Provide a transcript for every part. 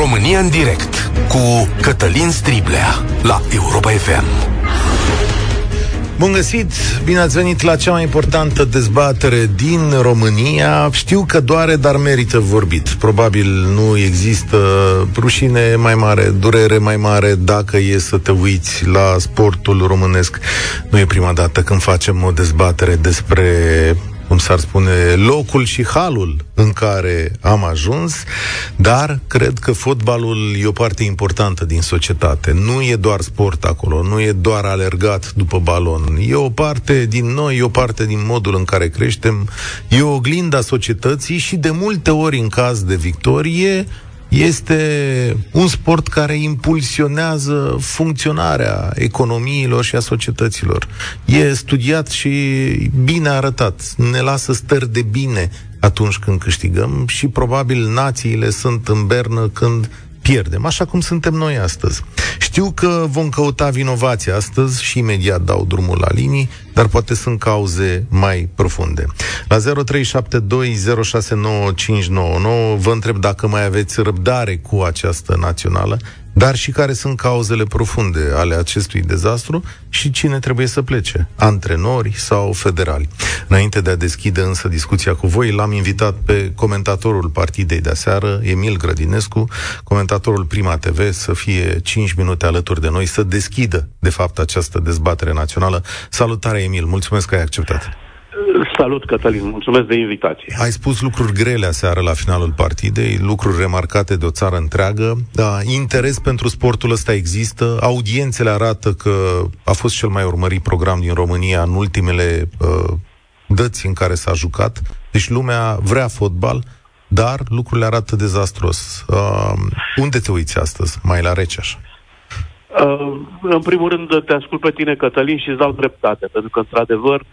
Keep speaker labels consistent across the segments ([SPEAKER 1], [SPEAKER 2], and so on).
[SPEAKER 1] România în direct cu Cătălin Striblea la Europa FM.
[SPEAKER 2] Bun găsit! Bine ați venit la cea mai importantă dezbatere din România. Știu că doare, dar merită vorbit. Probabil nu există rușine mai mare, durere mai mare dacă e să te uiți la sportul românesc. Nu e prima dată când facem o dezbatere despre cum s-ar spune, locul și halul în care am ajuns, dar cred că fotbalul e o parte importantă din societate. Nu e doar sport acolo, nu e doar alergat după balon. E o parte din noi, e o parte din modul în care creștem, e o oglinda societății și de multe ori în caz de victorie este un sport care impulsionează funcționarea economiilor și a societăților. E studiat și bine arătat. Ne lasă stări de bine atunci când câștigăm și probabil națiile sunt în bernă când pierdem, așa cum suntem noi astăzi. Știu că vom căuta vinovația astăzi și imediat dau drumul la linii, dar poate sunt cauze mai profunde. La 0372069599 vă întreb dacă mai aveți răbdare cu această națională, dar și care sunt cauzele profunde ale acestui dezastru și cine trebuie să plece, antrenori sau federali. Înainte de a deschide însă discuția cu voi, l-am invitat pe comentatorul partidei de aseară, Emil Grădinescu, comentatorul Prima TV, să fie 5 minute alături de noi, să deschidă, de fapt, această dezbatere națională. Salutare, Emil, mulțumesc că ai acceptat.
[SPEAKER 3] Salut, Cătălin, mulțumesc de invitație.
[SPEAKER 2] Ai spus lucruri grele aseară la finalul partidei, lucruri remarcate de o țară întreagă. Da, interes pentru sportul ăsta există, audiențele arată că a fost cel mai urmărit program din România în ultimele uh, dăți în care s-a jucat. Deci lumea vrea fotbal, dar lucrurile arată dezastros. Uh, unde te uiți astăzi, mai la rece așa?
[SPEAKER 3] Uh, în primul rând te ascult pe tine, Cătălin, și îți dau dreptate, pentru că, într-adevăr, uh,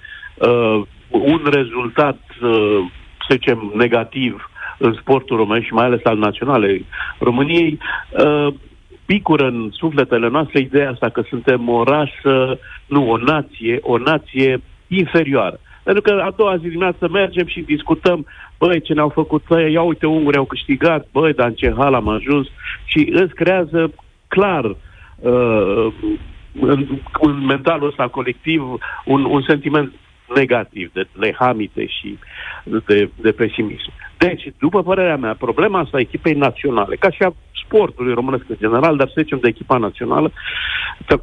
[SPEAKER 3] un rezultat, uh, să zicem, negativ în sportul român și mai ales al naționale României, uh, picură în sufletele noastre ideea asta că suntem o rasă, nu o nație, o nație inferioară. Pentru că a doua zi dimineață mergem și discutăm, băi, ce ne-au făcut ăia, ia uite, ungurii au câștigat, băi, dar în ce hal am ajuns și îți creează clar uh, în, în mentalul ăsta colectiv un, un sentiment negativ, de lehamite și de, de pesimism. Deci, după părerea mea, problema asta a echipei naționale, ca și a sportului românesc în general, dar să zicem de echipa națională,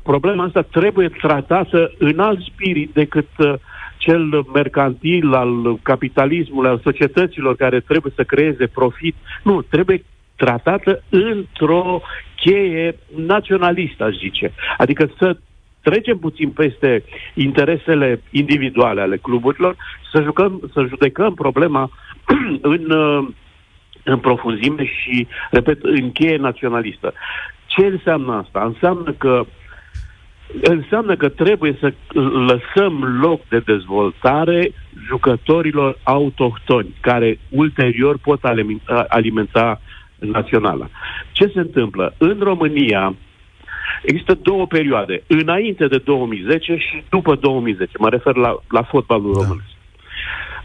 [SPEAKER 3] problema asta trebuie tratată în alt spirit decât uh, cel mercantil al capitalismului, al societăților care trebuie să creeze profit. Nu, trebuie tratată într-o cheie naționalistă, aș zice. Adică să trecem puțin peste interesele individuale ale cluburilor, să, jucăm, să judecăm problema în, uh, în profunzime și, repet, în cheie naționalistă. Ce înseamnă asta? Înseamnă că înseamnă că trebuie să lăsăm loc de dezvoltare jucătorilor autohtoni, care ulterior pot alimenta naționala. Ce se întâmplă? În România, Există două perioade, înainte de 2010 și după 2010. Mă refer la, la fotbalul da. românesc.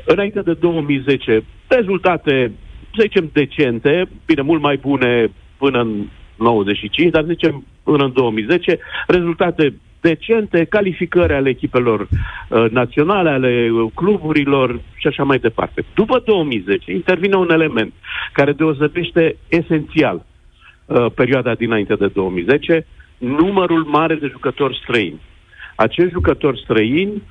[SPEAKER 3] Înainte de 2010, rezultate, să zicem, decente, bine, mult mai bune până în 95, dar zicem până în 2010, rezultate decente, calificări ale echipelor uh, naționale, ale uh, cluburilor și așa mai departe. După 2010 intervine un element care deosebește esențial uh, perioada dinainte de 2010, numărul mare de jucători străini. Acești jucători străini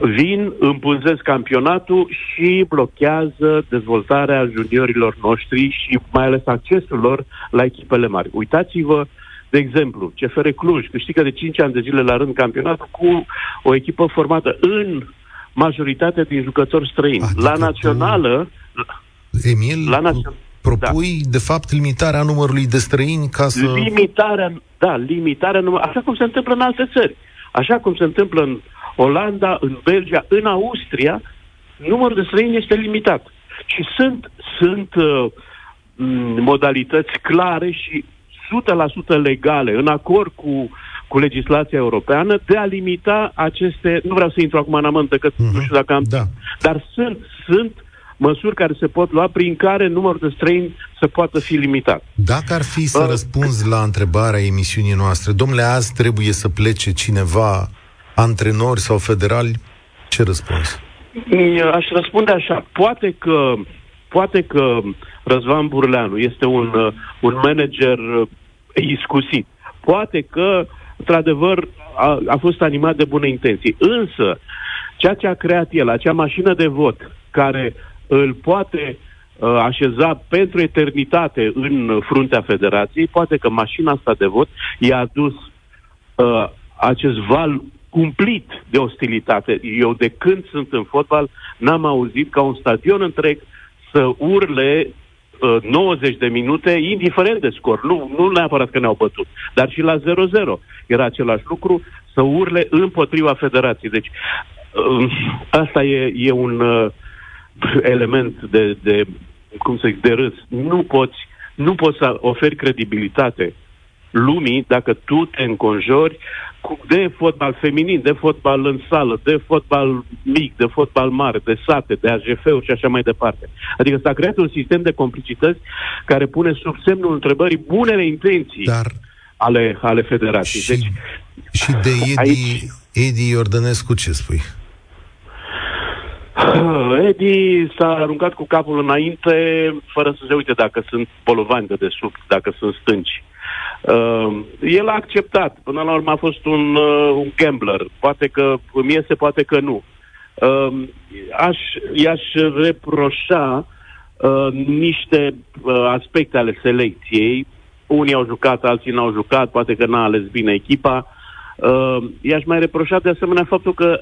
[SPEAKER 3] vin, împunzesc campionatul și blochează dezvoltarea juniorilor noștri și mai ales accesul lor la echipele mari. Uitați-vă, de exemplu, CFR Cluj câștigă de 5 ani de zile la rând campionatul cu o echipă formată în majoritate din jucători străini. Adică la națională...
[SPEAKER 2] Emil, la națională propui, da. de fapt, limitarea numărului de străini ca să...
[SPEAKER 3] Limitarea, da, limitarea numărului, așa cum se întâmplă în alte țări. Așa cum se întâmplă în Olanda, în Belgia, în Austria, numărul de străini este limitat. Și sunt, sunt uh, modalități clare și 100% legale, în acord cu, cu legislația europeană, de a limita aceste... Nu vreau să intru acum în amântă, că uh-huh. nu știu dacă am... Da. Dar sunt, sunt măsuri care se pot lua prin care numărul de străini să poată fi limitat.
[SPEAKER 2] Dacă ar fi să uh, răspunzi la întrebarea emisiunii noastre, domnule, azi trebuie să plece cineva, antrenori sau federali, ce răspuns?
[SPEAKER 3] Aș răspunde așa, poate că poate că Răzvan Burleanu este un, uh, un manager uh, iscusit. Poate că, într-adevăr, a, a fost animat de bune intenții. Însă, ceea ce a creat el, acea mașină de vot care îl poate uh, așeza pentru eternitate în fruntea federației, poate că mașina asta de vot i-a adus uh, acest val cumplit de ostilitate. Eu de când sunt în fotbal n-am auzit ca un stadion întreg să urle 90 uh, de minute, indiferent de scor. Nu, nu neapărat că ne-au bătut, dar și la 0-0 era același lucru, să urle împotriva federației. Deci, uh, asta e, e un uh, element de, de, cum să zic, de râs. Nu poți, nu poți să oferi credibilitate lumii dacă tu te înconjori cu, de fotbal feminin, de fotbal în sală, de fotbal mic, de fotbal mare, de sate, de AGF-uri și așa mai departe. Adică s-a creat un sistem de complicități care pune sub semnul întrebării bunele intenții Dar... ale, ale federației.
[SPEAKER 2] Și, deci, și de Edi, aici... Edi Iordănescu ce spui?
[SPEAKER 3] Edi s-a aruncat cu capul înainte, fără să se uite dacă sunt polovani de desubt, dacă sunt stânci. Uh, el a acceptat. Până la urmă a fost un, uh, un gambler. Poate că îmi iese, poate că nu. Uh, aș, i-aș reproșa uh, niște uh, aspecte ale selecției. Unii au jucat, alții n-au jucat, poate că n-a ales bine echipa. Uh, i-aș mai reproșa de asemenea faptul că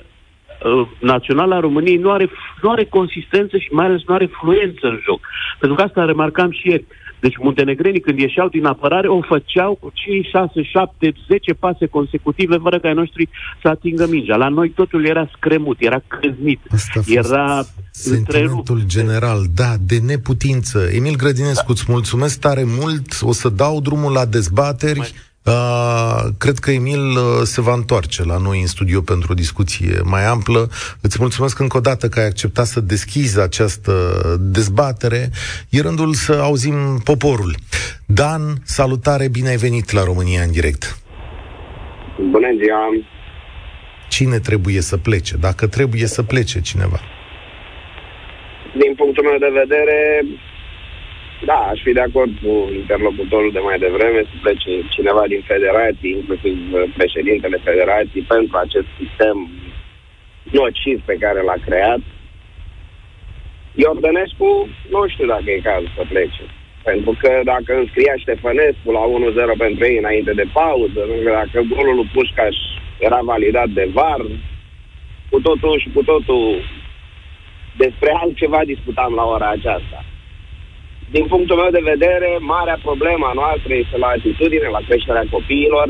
[SPEAKER 3] uh, Naționala României nu are, nu are consistență și mai ales nu are fluență în joc. Pentru că asta remarcam și ieri. Uh, deci muntenegrenii când ieșeau din apărare o făceau cu 5, 6, 7, 10 pase consecutive fără ca ai noștri să atingă mingea. La noi totul era scremut, era crăznit, era
[SPEAKER 2] sentimentul general, da, de neputință. Emil Grădinescu, îți mulțumesc tare mult, o să dau drumul la dezbateri. Mai Uh, cred că Emil uh, se va întoarce la noi în studio pentru o discuție mai amplă. Îți mulțumesc încă o dată că ai acceptat să deschizi această dezbatere. E rândul să auzim poporul. Dan, salutare, bine ai venit la România în direct.
[SPEAKER 4] Bună ziua!
[SPEAKER 2] Cine trebuie să plece? Dacă trebuie să plece cineva?
[SPEAKER 4] Din punctul meu de vedere, da, aș fi de acord cu interlocutorul de mai devreme să plece cineva din federații, inclusiv președintele federației, pentru acest sistem nociv pe care l-a creat. Iordănescu nu știu dacă e cazul să plece. Pentru că dacă înscria Ștefănescu la 1-0 pentru ei înainte de pauză, dacă golul lui Pușcaș era validat de VAR, cu totul și cu totul despre altceva discutam la ora aceasta din punctul meu de vedere, marea problema noastră este la atitudine, la creșterea copiilor,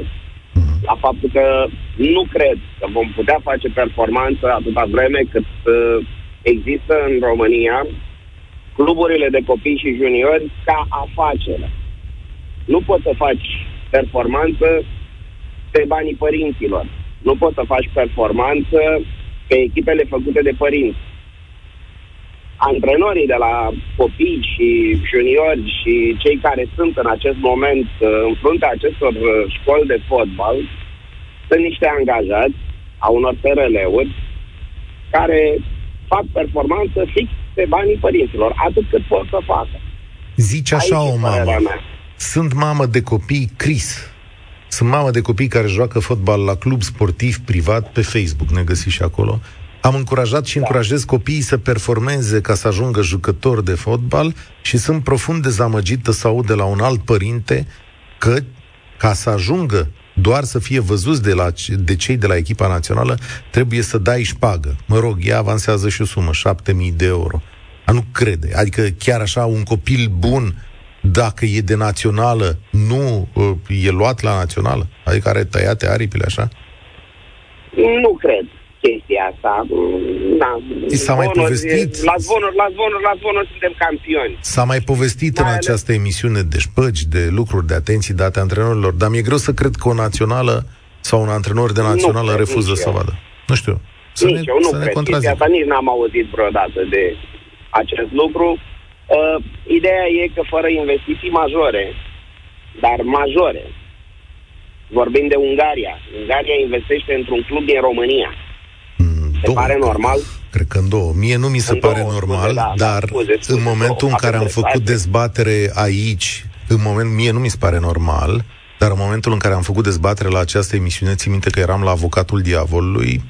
[SPEAKER 4] la faptul că nu cred că vom putea face performanță atâta vreme cât uh, există în România cluburile de copii și juniori ca afacere. Nu poți să faci performanță pe banii părinților. Nu poți să faci performanță pe echipele făcute de părinți antrenorii de la copii și juniori și cei care sunt în acest moment uh, în fruntea acestor uh, școli de fotbal sunt niște angajați a unor PRL-uri care fac performanță fix pe banii părinților, atât cât pot să facă.
[SPEAKER 2] Zici așa Aici o mamă. Mea. Sunt mamă de copii Cris. Sunt mamă de copii care joacă fotbal la club sportiv privat pe Facebook, ne găsiți și acolo. Am încurajat și da. încurajez copiii să performeze ca să ajungă jucători de fotbal și sunt profund dezamăgită să aud de la un alt părinte că ca să ajungă doar să fie văzuți de, la, de cei de la echipa națională, trebuie să dai șpagă. Mă rog, ea avansează și o sumă, 7000 de euro. A nu crede. Adică chiar așa un copil bun, dacă e de națională, nu uh, e luat la națională? Adică are tăiate aripile așa?
[SPEAKER 4] Nu cred chestia asta. Da.
[SPEAKER 2] S-a mai povestit?
[SPEAKER 4] La zvonuri, la zvonuri, la zvonuri suntem campioni.
[SPEAKER 2] S-a mai povestit mai în ales... această emisiune de șpăgi, de lucruri, de atenții date antrenorilor, dar mi-e greu să cred că o națională sau un antrenor de națională refuză să vadă. Nu știu.
[SPEAKER 4] Să nici ne, eu nu să cred. Ne asta nici n-am auzit vreodată de acest lucru. Uh, ideea e că fără investiții majore, dar majore, vorbim de Ungaria. Ungaria investește într-un club din România.
[SPEAKER 2] Mm,
[SPEAKER 4] Se
[SPEAKER 2] două,
[SPEAKER 4] pare
[SPEAKER 2] cred că.
[SPEAKER 4] normal?
[SPEAKER 2] Cred că în două. Mie nu mi se
[SPEAKER 4] În
[SPEAKER 2] pare
[SPEAKER 4] două,
[SPEAKER 2] normal,
[SPEAKER 4] scuze, da, da,
[SPEAKER 2] dar
[SPEAKER 4] scuze, scuze,
[SPEAKER 2] în momentul
[SPEAKER 4] două,
[SPEAKER 2] în care am
[SPEAKER 4] aveți
[SPEAKER 2] făcut
[SPEAKER 4] dreptate.
[SPEAKER 2] dezbatere aici, în moment, mie nu mi se pare normal, dar în momentul în care am făcut dezbatere la această emisiune, țin minte că eram la avocatul diavolului,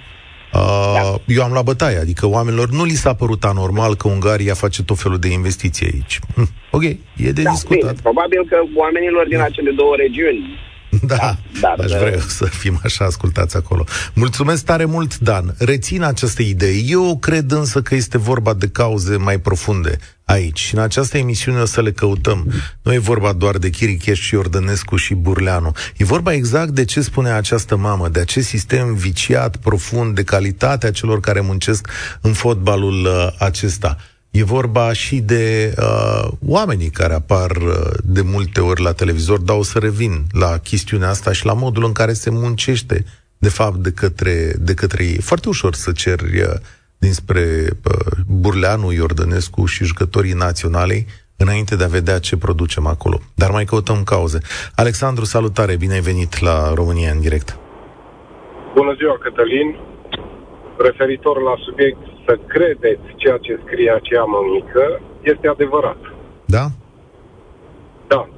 [SPEAKER 2] uh,
[SPEAKER 4] Da.
[SPEAKER 2] eu am la bătaie, adică oamenilor nu li s-a părut anormal că Ungaria face tot felul de investiții aici. Hm, ok, e de
[SPEAKER 4] Da,
[SPEAKER 2] discutat.
[SPEAKER 4] bine, probabil că oamenilor din acele două regiuni
[SPEAKER 2] Da,
[SPEAKER 4] Da,
[SPEAKER 2] aș
[SPEAKER 4] dar,
[SPEAKER 2] vrea să fim așa ascultați acolo. Mulțumesc tare mult, Dan. Rețin această idee. Eu cred însă că este vorba de cauze mai profunde aici. Și în această emisiune o să le căutăm. Nu e vorba doar de Chiricheș și Ordănescu și Burleanu. E vorba exact de ce spune această mamă, de acest sistem viciat, profund, de calitatea celor care muncesc în fotbalul uh, acesta. E vorba și de uh, oamenii care apar uh, de multe ori la televizor, dar o să revin la chestiunea asta și la modul în care se muncește, de fapt, de către, de către ei. Foarte ușor să ceri uh, dinspre uh, Burleanu, Iordănescu și jucătorii naționalei înainte de a vedea ce producem acolo. Dar mai căutăm cauze. Alexandru, salutare, bine ai venit la România în direct.
[SPEAKER 5] Bună ziua, Cătălin. Referitor la subiect, să credeți ceea ce scrie acea mămică, este adevărat.
[SPEAKER 2] Da?
[SPEAKER 5] Da,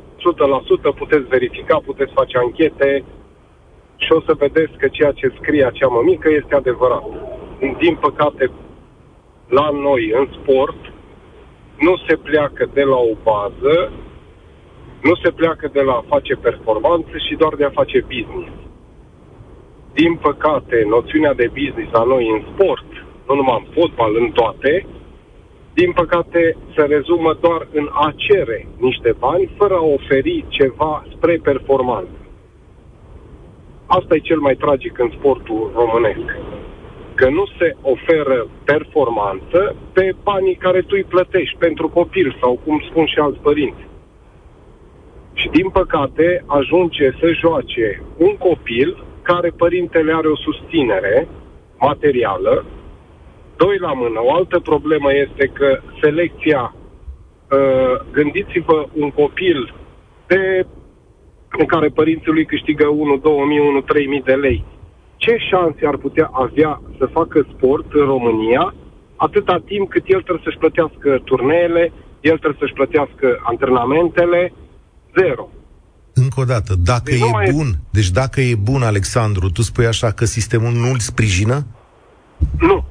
[SPEAKER 5] 100% puteți verifica, puteți face anchete și o să vedeți că ceea ce scrie acea mămică este adevărat. Din păcate, la noi, în sport, nu se pleacă de la o bază, nu se pleacă de la a face performanțe și doar de a face business. Din păcate, noțiunea de business la noi în sport, nu numai în fotbal, în toate, din păcate se rezumă doar în a cere niște bani fără a oferi ceva spre performanță. Asta e cel mai tragic în sportul românesc. Că nu se oferă performanță pe banii care tu îi plătești pentru copil sau cum spun și alți părinți. Și din păcate ajunge să joace un copil care părintele are o susținere materială, Doi la mână. O altă problemă este că selecția, uh, gândiți-vă un copil de, în care părinții lui câștigă 1, 2000, 1, 3000 de lei. Ce șanse ar putea avea să facă sport în România atâta timp cât el trebuie să-și plătească turneele, el trebuie să-și plătească antrenamentele, zero.
[SPEAKER 2] Încă o dată, dacă
[SPEAKER 5] Deci nu
[SPEAKER 2] e
[SPEAKER 5] mai e-
[SPEAKER 2] bun, deci dacă e bun, Alexandru, tu spui așa că sistemul nu îl sprijină?
[SPEAKER 5] Nu, nu, nu.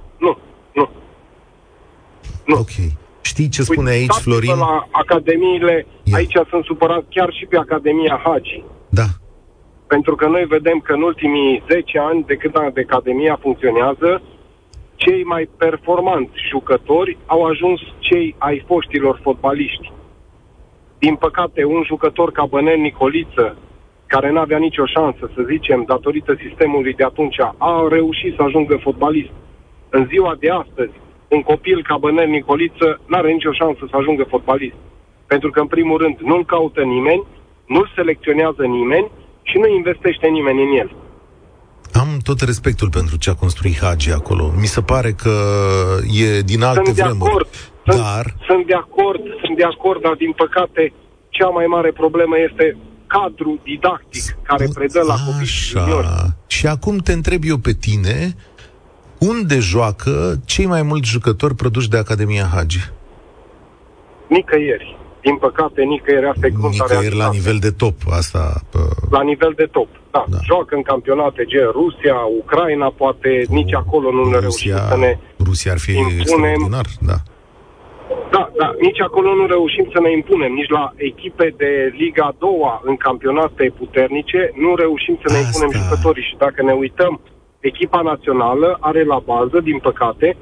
[SPEAKER 5] Nu.
[SPEAKER 2] Ok. Știi ce spune aici
[SPEAKER 5] Uitați-vă
[SPEAKER 2] Florin?
[SPEAKER 5] la academiile,
[SPEAKER 2] Ia.
[SPEAKER 5] aici sunt supărat chiar și pe Academia Hagi.
[SPEAKER 2] Da.
[SPEAKER 5] Pentru că noi vedem că în ultimii 10 ani, de când Academia funcționează, cei mai performanți jucători au ajuns cei ai foștilor fotbaliști. Din păcate, un jucător ca Bănel Nicoliță, care n-avea nicio șansă, să zicem, datorită sistemului de atunci, a reușit să ajungă fotbalist. În ziua de astăzi, un copil ca Bănel Nicoliță n-are nicio șansă să ajungă fotbalist. Pentru că, în primul rând, nu-l caută nimeni, nu-l selecționează nimeni și nu investește nimeni în el.
[SPEAKER 2] Am tot respectul pentru ce a construit Hagi acolo. Mi se pare că e din alte
[SPEAKER 5] sunt de
[SPEAKER 2] vremuri.
[SPEAKER 5] acord, sunt,
[SPEAKER 2] Dar,
[SPEAKER 5] sunt de acord, sunt de acord, dar din păcate cea mai mare problemă este cadrul didactic care predă la copii și juniori.
[SPEAKER 2] Așa. Și acum te întreb eu pe tine, unde joacă cei mai mulți jucători produși de Academia Hagi?
[SPEAKER 5] Nicăieri. Din păcate, nicăieri asta e crunta
[SPEAKER 2] Nicăieri la
[SPEAKER 5] realitate.
[SPEAKER 2] nivel de top, asta... Pă...
[SPEAKER 5] La nivel de top, da.
[SPEAKER 2] Da.
[SPEAKER 5] da. Joacă în campionate gen Rusia, Ucraina, poate nici acolo nu ne reușim
[SPEAKER 2] Rusia,
[SPEAKER 5] să ne...
[SPEAKER 2] Rusia ar fi
[SPEAKER 5] impunem.
[SPEAKER 2] extraordinar, da.
[SPEAKER 5] Da, da, nici acolo nu reușim să ne impunem, nici la echipe de Liga a doua în campionate puternice, nu reușim să ne
[SPEAKER 2] Asta.
[SPEAKER 5] impunem jucătorii. Și dacă ne uităm, echipa națională are la bază, din păcate,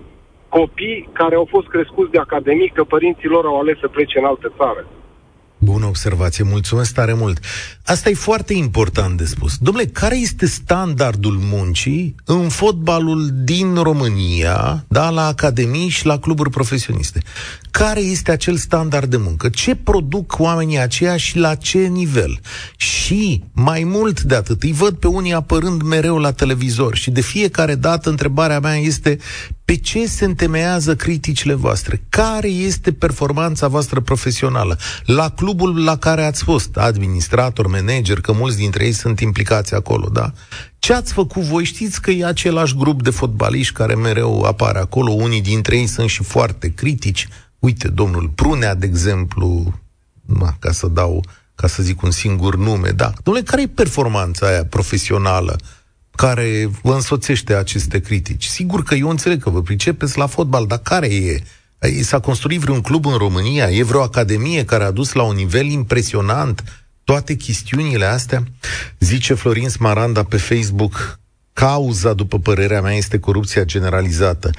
[SPEAKER 5] copii care au fost crescuți de academii, că părinții lor au ales să plece în altă țară.
[SPEAKER 2] Bună observație, mulțumesc tare mult. Asta e foarte important de spus. Domnule, care este standardul muncii în fotbalul din România, da, la academii și la cluburi profesioniste? Care este acel standard de muncă? Ce produc oamenii aceia și la ce nivel? Și, mai mult de atât, îi văd pe unii apărând mereu la televizor și de fiecare dată întrebarea mea este pe ce se întemeiază criticile voastre? Care este performanța voastră profesională? La clubul la care ați fost administrator, manager, că mulți dintre ei sunt implicați acolo, da? Ce ați făcut voi? Știți că e același grup de fotbaliști care mereu apare acolo, unii dintre ei sunt și foarte critici. Uite, domnul Prunea, de exemplu, ca să dau, ca să zic un singur nume, da. Domnule, care e performanța aia profesională care vă însoțește aceste critici? Sigur că eu înțeleg că vă pricepeți la fotbal, dar care e? S-a construit vreun club în România? E vreo academie care a dus la un nivel impresionant toate chestiunile astea? Zice Florin Smaranda pe Facebook, cauza, după părerea mea, este corupția generalizată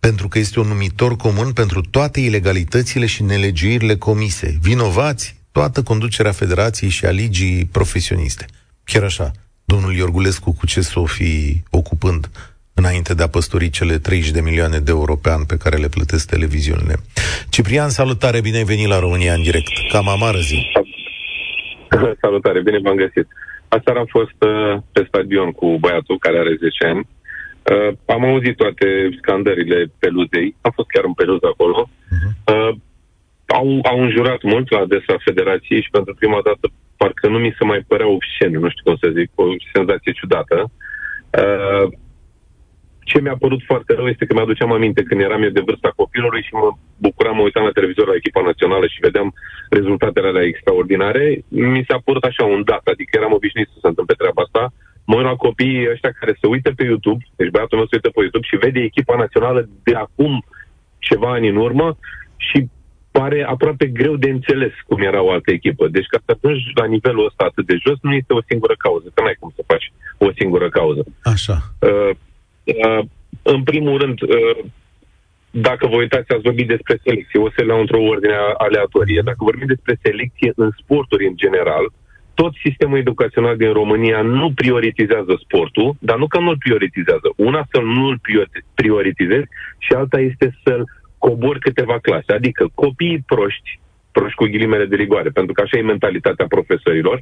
[SPEAKER 2] pentru că este un numitor comun pentru toate ilegalitățile și nelegiuirile comise. Vinovați toată conducerea federației și a ligii profesioniste. Chiar așa, domnul Iorgulescu cu ce s-o fi ocupând înainte de a păstori cele 30 de milioane de euro pe an pe care le plătesc televiziunile. Ciprian, salutare, bine ai venit la România în direct. Cam amară zi.
[SPEAKER 6] Salutare, bine v-am găsit. Aseară am fost uh, pe stadion cu băiatul care are 10 ani Uh, am auzit toate scandările peluzei, am fost chiar în peluză acolo. Uh-huh. Uh, au, au înjurat mult la adresa federației și pentru prima dată parcă nu mi se mai părea obscen, nu știu cum să zic, o senzație ciudată. Uh, ce mi-a părut foarte rău este că mi-aduceam aminte când eram eu de vârsta copilului și mă bucuram, mă uitam la televizor la echipa națională și vedeam rezultatele alea extraordinare. Mi s-a părut așa un dat, adică eram obișnuit să se întâmple treaba asta mă uit la copiii ăștia care se uită pe YouTube, deci băiatul meu se uită pe YouTube și vede echipa națională de acum ceva ani în urmă și pare aproape greu de înțeles cum era o altă echipă. Deci ca să ajungi la nivelul ăsta atât de jos nu este o singură cauză, că n-ai cum să faci o singură cauză.
[SPEAKER 2] Așa.
[SPEAKER 6] Uh, uh, în primul rând, uh, dacă vă uitați, ați vorbit despre selecție, o să le iau într-o ordine aleatorie. Dacă vorbim despre selecție în sporturi în general, uh, tot sistemul educațional din România nu prioritizează sportul, dar nu că nu-l prioritizează. Una să nu-l prioritizezi și alta este să-l cobor câteva clase. Adică copiii proști, proști cu ghilimele de rigoare, pentru că așa e mentalitatea profesorilor,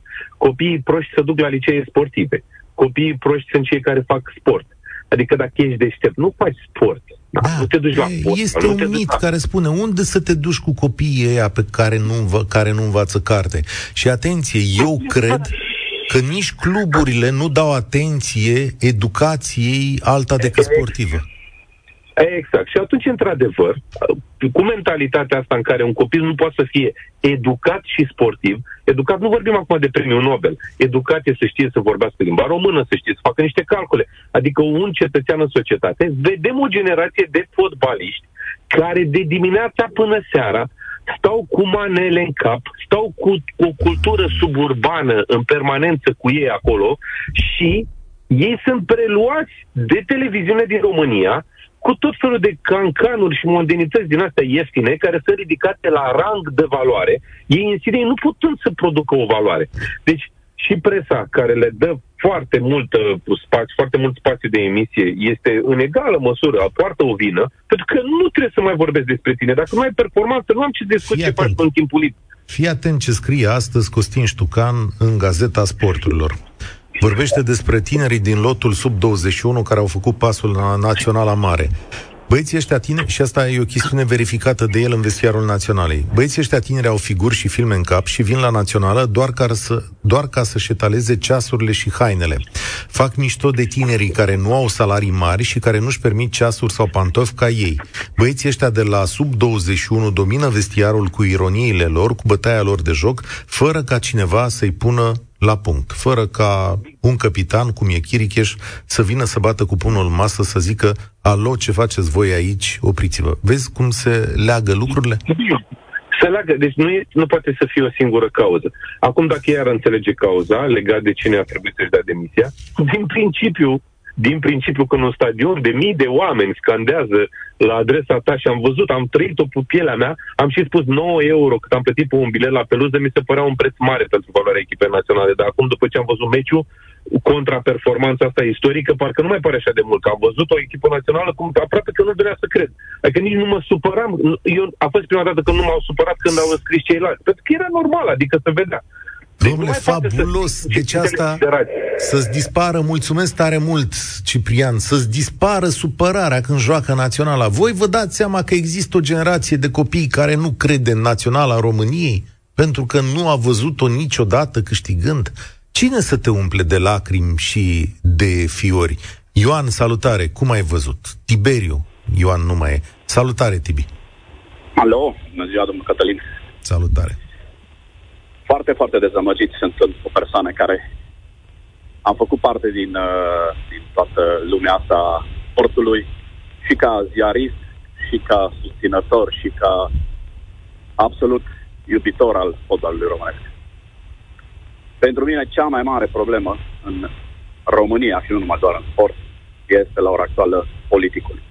[SPEAKER 6] copiii proști se duc la licee sportive. Copiii proști sunt cei care fac sport. Adică dacă ești deștept, nu faci sport. Da, nu te duci la sport.
[SPEAKER 2] Este un mit la... care spune unde să te duci cu copiii ăia pe care nu, învă, care nu învață carte. Și atenție, eu cred că nici cluburile nu dau atenție educației alta decât sportivă.
[SPEAKER 6] Exact. Și atunci, într-adevăr, cu mentalitatea asta în care un copil nu poate să fie educat și sportiv, educat nu vorbim acum de premiul Nobel, educat e să știe să vorbească limba română, să știe să facă niște calcule, adică un cetățean în societate, vedem o generație de fotbaliști care de dimineața până seara stau cu manele în cap, stau cu o cultură suburbană în permanență cu ei acolo și ei sunt preluați de televiziune din România cu tot felul de cancanuri și mondenități din astea ieftine care sunt ridicate la rang de valoare, ei în sine nu putând să producă o valoare. Deci și presa care le dă foarte mult spațiu, foarte mult spațiu de emisie este în egală măsură, poartă o vină, pentru că nu trebuie să mai vorbesc despre tine. Dacă nu ai performanță, nu am ce discut ce faci în timpul liber.
[SPEAKER 2] Fii atent ce scrie astăzi Costin Ștucan în Gazeta Sporturilor. Vorbește despre tinerii din lotul sub 21 care au făcut pasul la Naționala Mare. Băieții ăștia tineri, și asta e o chestiune verificată de el în vestiarul naționalei, băieții ăștia tineri au figuri și filme în cap și vin la națională doar ca, să, doar ca să-și șetaleze ceasurile și hainele. Fac mișto de tinerii care nu au salarii mari și care nu-și permit ceasuri sau pantofi ca ei. Băieții ăștia de la sub 21 domină vestiarul cu ironiile lor, cu bătaia lor de joc, fără ca cineva să-i pună la punct, fără ca un capitan, cum e Chiricheș, să vină să bată cu punul în masă, să zică, alo, ce faceți voi aici, opriți-vă. Vezi cum se leagă lucrurile?
[SPEAKER 6] Se leagă, deci nu, e, nu poate să fie o singură cauză. Acum, dacă ea ar înțelege cauza, legat de cine ar trebui să-și dea demisia, din principiu, din principiu când un stadion de mii de oameni scandează la adresa ta și am văzut, am trăit-o cu pielea mea, am și spus 9 euro cât am plătit pe un bilet la peluză, mi se părea un preț mare pentru valoarea echipei naționale, dar acum după ce am văzut meciul, contra performanța asta istorică, parcă nu mai pare așa de mult, că am văzut o echipă națională cum aproape că nu venea să cred. Adică nici nu mă supăram. Eu, a fost prima dată când nu m-au supărat când au scris ceilalți. Pentru că era normal, adică se vedea. Deci
[SPEAKER 2] Domnule, fabulos! Deci asta să-ți dispară, mulțumesc tare mult, Ciprian, să-ți dispară supărarea când joacă naționala. Voi vă dați seama că există o generație de copii care nu crede în naționala României pentru că nu a văzut-o niciodată câștigând? Cine să te umple de lacrimi și de fiori? Ioan, salutare, cum ai văzut? Tiberiu, Ioan nu mai e. Salutare, Tibi.
[SPEAKER 7] Alo, bună ziua, domnul Cătălin.
[SPEAKER 2] Salutare.
[SPEAKER 7] Foarte, foarte dezamăgit sunt o persoană care am făcut parte din, uh, din toată lumea asta sportului și ca ziarist, și ca susținător, și ca absolut iubitor al fotbalului românesc. Pentru mine cea mai mare problemă în România și nu numai doar în sport este la ora actuală politicul.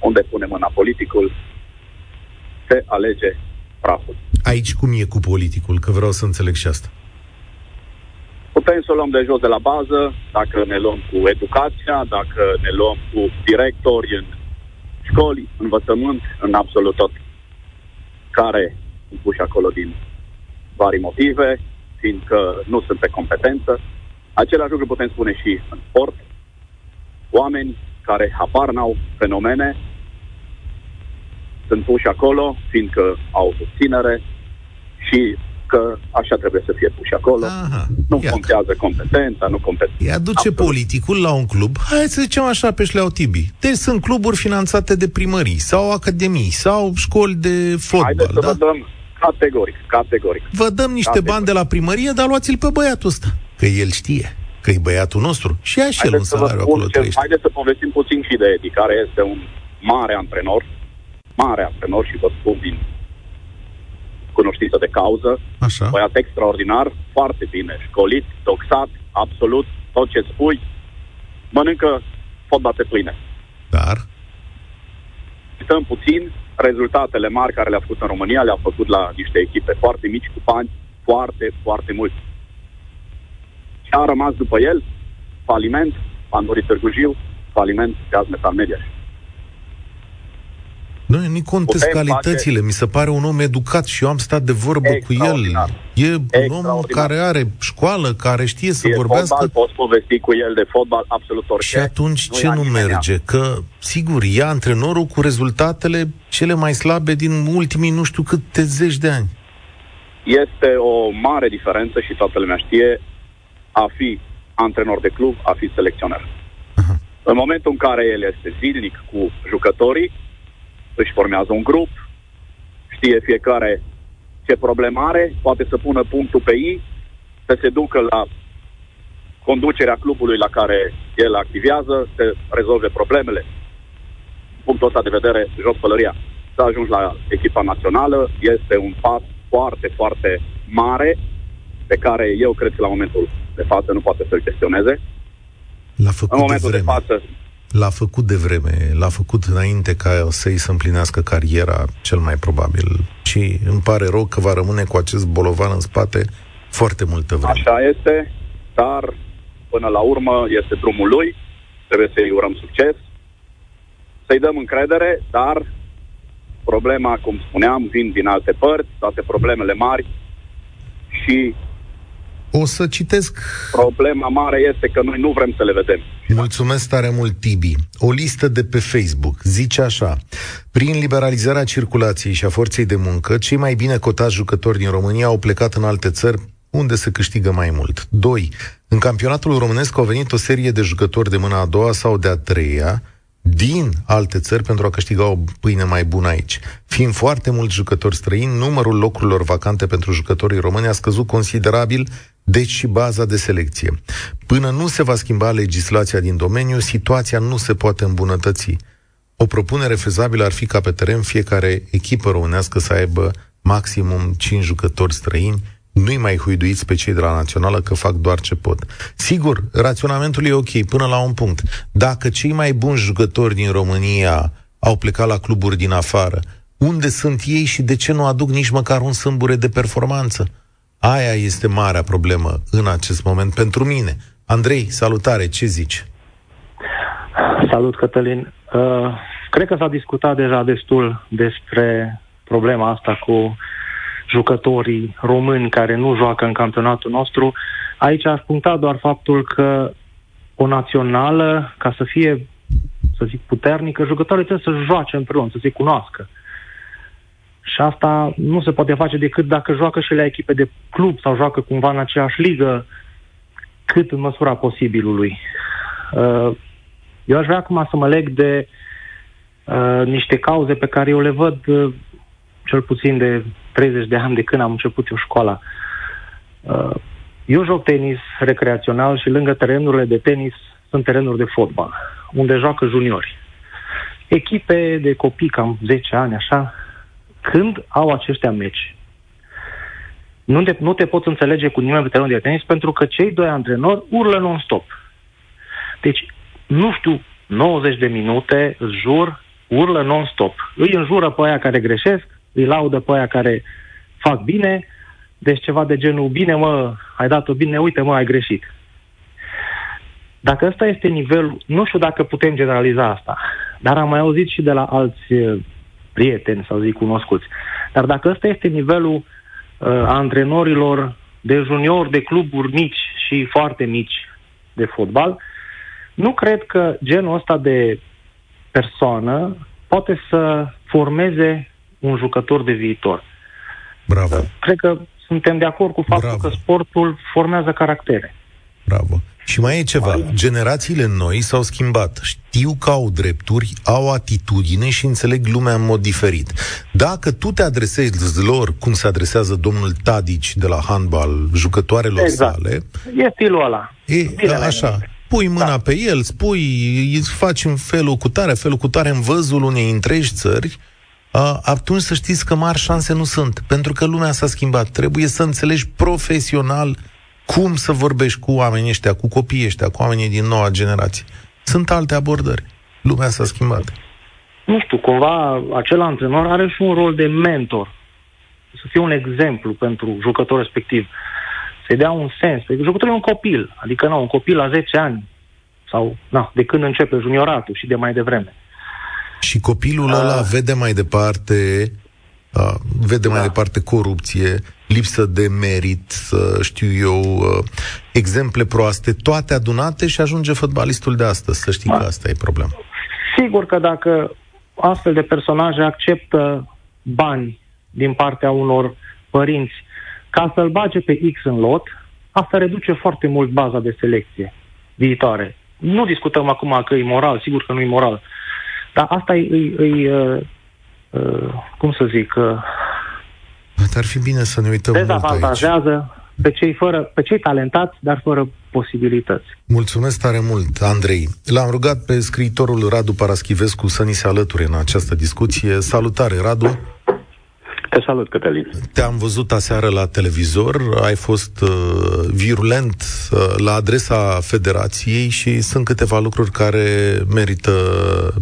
[SPEAKER 7] Unde pune mâna politicul, se alege praful.
[SPEAKER 2] Aici cum e cu politicul? Că vreau să înțeleg și asta.
[SPEAKER 7] Putem să o luăm de jos de la bază, dacă ne luăm cu educația, dacă ne luăm cu directori în școli, învățământ, în absolut tot, care sunt puși acolo din vari motive, fiindcă nu sunt pe competență. Același lucru putem spune și în sport. Oameni care habar n-au fenomene sunt puși acolo, fiindcă au susținere și că așa trebuie să fie puși acolo. Aha, nu iată. contează competența, nu competența.
[SPEAKER 2] Ea duce Absolut. politicul la un club, hai să zicem așa pe șleau tibi. Deci sunt cluburi finanțate de primării sau academii sau școli de fotbal. Haideți
[SPEAKER 7] da? să vă dăm categoric, categoric.
[SPEAKER 2] Vă dăm niște categoric. bani de la primărie, dar luați-l pe băiatul ăsta, că el știe că e băiatul nostru și ia și el un salariu acolo
[SPEAKER 7] ce, Haideți să povestim puțin și de Edi, care este un mare antrenor, mare antrenor și vă spun din cunoștință de cauză,
[SPEAKER 2] Așa.
[SPEAKER 7] băiat extraordinar, foarte bine școlit, doxat, absolut, tot ce spui, mănâncă fotbal pe pâine.
[SPEAKER 2] Dar?
[SPEAKER 7] Stăm puțin, rezultatele mari care le-a făcut în România le-a făcut la niște echipe foarte mici, cu bani foarte, foarte mulți. Și a rămas după el faliment, Pandurii Târgu Jiu, faliment Gaz Metal Media.
[SPEAKER 2] Nu, nu contest calitățile. Face... Mi se pare un om educat și eu am stat de vorbă cu el. E un om care are școală, care știe să e vorbească.
[SPEAKER 7] Fotbal, poți povesti cu el de fotbal absolut orice.
[SPEAKER 2] Și atunci nu ce nu merge? Că, sigur, e antrenorul cu rezultatele cele mai slabe din ultimii nu știu câte zeci de ani.
[SPEAKER 7] Este o mare diferență și toată lumea știe a fi antrenor de club, a fi selecționer. Aha. În momentul în care el este zilnic cu jucătorii, își formează un grup, știe fiecare ce problemă are, poate să pună punctul pe ei, să se ducă la conducerea clubului la care el activează, să rezolve problemele. Punctul ăsta de vedere, jos pălăria. Să ajungi la echipa națională este un pas foarte, foarte mare pe care eu cred că la momentul de față nu poate să-l gestioneze.
[SPEAKER 2] L-a făcut
[SPEAKER 7] în momentul
[SPEAKER 2] de,
[SPEAKER 7] de față
[SPEAKER 2] L-a făcut de vreme, l-a făcut înainte ca să-i să împlinească cariera, cel mai probabil. Și îmi pare rău că va rămâne cu acest bolovan în spate foarte multă vreme.
[SPEAKER 7] Așa este, dar până la urmă este drumul lui, trebuie să-i urăm succes, să-i dăm încredere, dar problema, cum spuneam, vin din alte părți, toate problemele mari și
[SPEAKER 2] o să citesc...
[SPEAKER 7] Problema mare este că noi nu vrem să le vedem.
[SPEAKER 2] Mulțumesc tare mult, Tibi. O listă de pe Facebook zice așa. Prin liberalizarea circulației și a forței de muncă, cei mai bine cotați jucători din România au plecat în alte țări unde se câștigă mai mult. 2. În campionatul românesc au venit o serie de jucători de mâna a doua sau de a treia, din alte țări pentru a câștiga o pâine mai bună aici. Fiind foarte mulți jucători străini, numărul locurilor vacante pentru jucătorii români a scăzut considerabil deci și baza de selecție. Până nu se va schimba legislația din domeniu, situația nu se poate îmbunătăți. O propunere fezabilă ar fi ca pe teren fiecare echipă românească să aibă maximum 5 jucători străini, nu-i mai huiduiți pe cei de la națională că fac doar ce pot. Sigur, raționamentul e ok până la un punct. Dacă cei mai buni jucători din România au plecat la cluburi din afară, unde sunt ei și de ce nu aduc nici măcar un sâmbure de performanță? Aia este marea problemă în acest moment pentru mine. Andrei, salutare, ce zici?
[SPEAKER 8] Salut, Cătălin. Uh, cred că s-a discutat deja destul despre problema asta cu jucătorii români care nu joacă în campionatul nostru, aici aș puncta doar faptul că o națională, ca să fie, să zic, puternică, jucătorii trebuie să joace împreună, să se cunoască. Și asta nu se poate face decât dacă joacă și la echipe de club sau joacă cumva în aceeași ligă, cât în măsura posibilului. Uh, eu aș vrea acum să mă leg de uh, niște cauze pe care eu le văd uh, cel puțin de 30 de ani de când am început eu școala. Eu joc tenis recreațional și lângă terenurile de tenis sunt terenuri de fotbal, unde joacă juniori. Echipe de copii, cam 10 ani, așa, când au aceștia meci, nu te, nu te poți înțelege cu nimeni pe terenul de tenis pentru că cei doi antrenori urlă non-stop. Deci, nu știu, 90 de minute, jur, urlă non-stop. Îi înjură pe aia care greșesc, îi laudă pe aia care fac bine, deci ceva de genul, bine mă, ai dat-o bine, uite mă, ai greșit. Dacă ăsta este nivelul, nu știu dacă putem generaliza asta, dar am mai auzit și de la alți eh, prieteni, sau zic cunoscuți, dar dacă ăsta este nivelul uh, antrenorilor de junior, de cluburi mici și foarte mici de fotbal, nu cred că genul ăsta de persoană poate să formeze un jucător de viitor.
[SPEAKER 2] Bravo.
[SPEAKER 8] Cred că suntem de acord cu faptul Bravo. că sportul formează caractere.
[SPEAKER 2] Bravo. Și mai e ceva, generațiile noi s-au schimbat. Știu că au drepturi, au atitudine și înțeleg lumea în mod diferit. Dacă tu te adresezi lor cum se adresează domnul Tadici de la handbal, jucătoarelor exact. sale...
[SPEAKER 8] E stilul ăla.
[SPEAKER 2] E, Bine așa. Pui mâna da. pe el, spui, îi faci în felul cu tare, felul cu tare în văzul unei întregi țări, atunci să știți că mari șanse nu sunt, pentru că lumea s-a schimbat. Trebuie să înțelegi profesional cum să vorbești cu oamenii ăștia, cu copiii ăștia, cu oamenii din noua generație. Sunt alte abordări. Lumea s-a schimbat.
[SPEAKER 8] Nu știu, cumva acel antrenor are și un rol de mentor. Să fie un exemplu pentru jucătorul respectiv. Să-i dea un sens. Pentru jucătorul e un copil. Adică, nu, un copil la 10 ani. Sau, na, de când începe junioratul și de mai devreme.
[SPEAKER 2] Și copilul uh, ăla vede mai departe uh, vede da. mai departe corupție, lipsă de merit, uh, știu eu, uh, exemple proaste, toate adunate și ajunge fotbalistul de astăzi. Să știi da. că asta e problema.
[SPEAKER 8] Sigur că dacă astfel de personaje acceptă bani din partea unor părinți ca să-l bage pe X în lot, asta reduce foarte mult baza de selecție viitoare. Nu discutăm acum că e moral, sigur că nu e moral, dar asta e, e, e uh, uh, cum să zic, uh,
[SPEAKER 2] ar fi bine să ne uităm
[SPEAKER 8] dezavantajează pe cei, fără, pe cei talentați, dar fără posibilități.
[SPEAKER 2] Mulțumesc tare mult, Andrei. L-am rugat pe scriitorul Radu Paraschivescu să ni se alăture în această discuție. Salutare, Radu!
[SPEAKER 9] Te salut, Cătălin.
[SPEAKER 2] Te-am văzut aseară la televizor, ai fost uh, virulent uh, la adresa federației și sunt câteva lucruri care merită,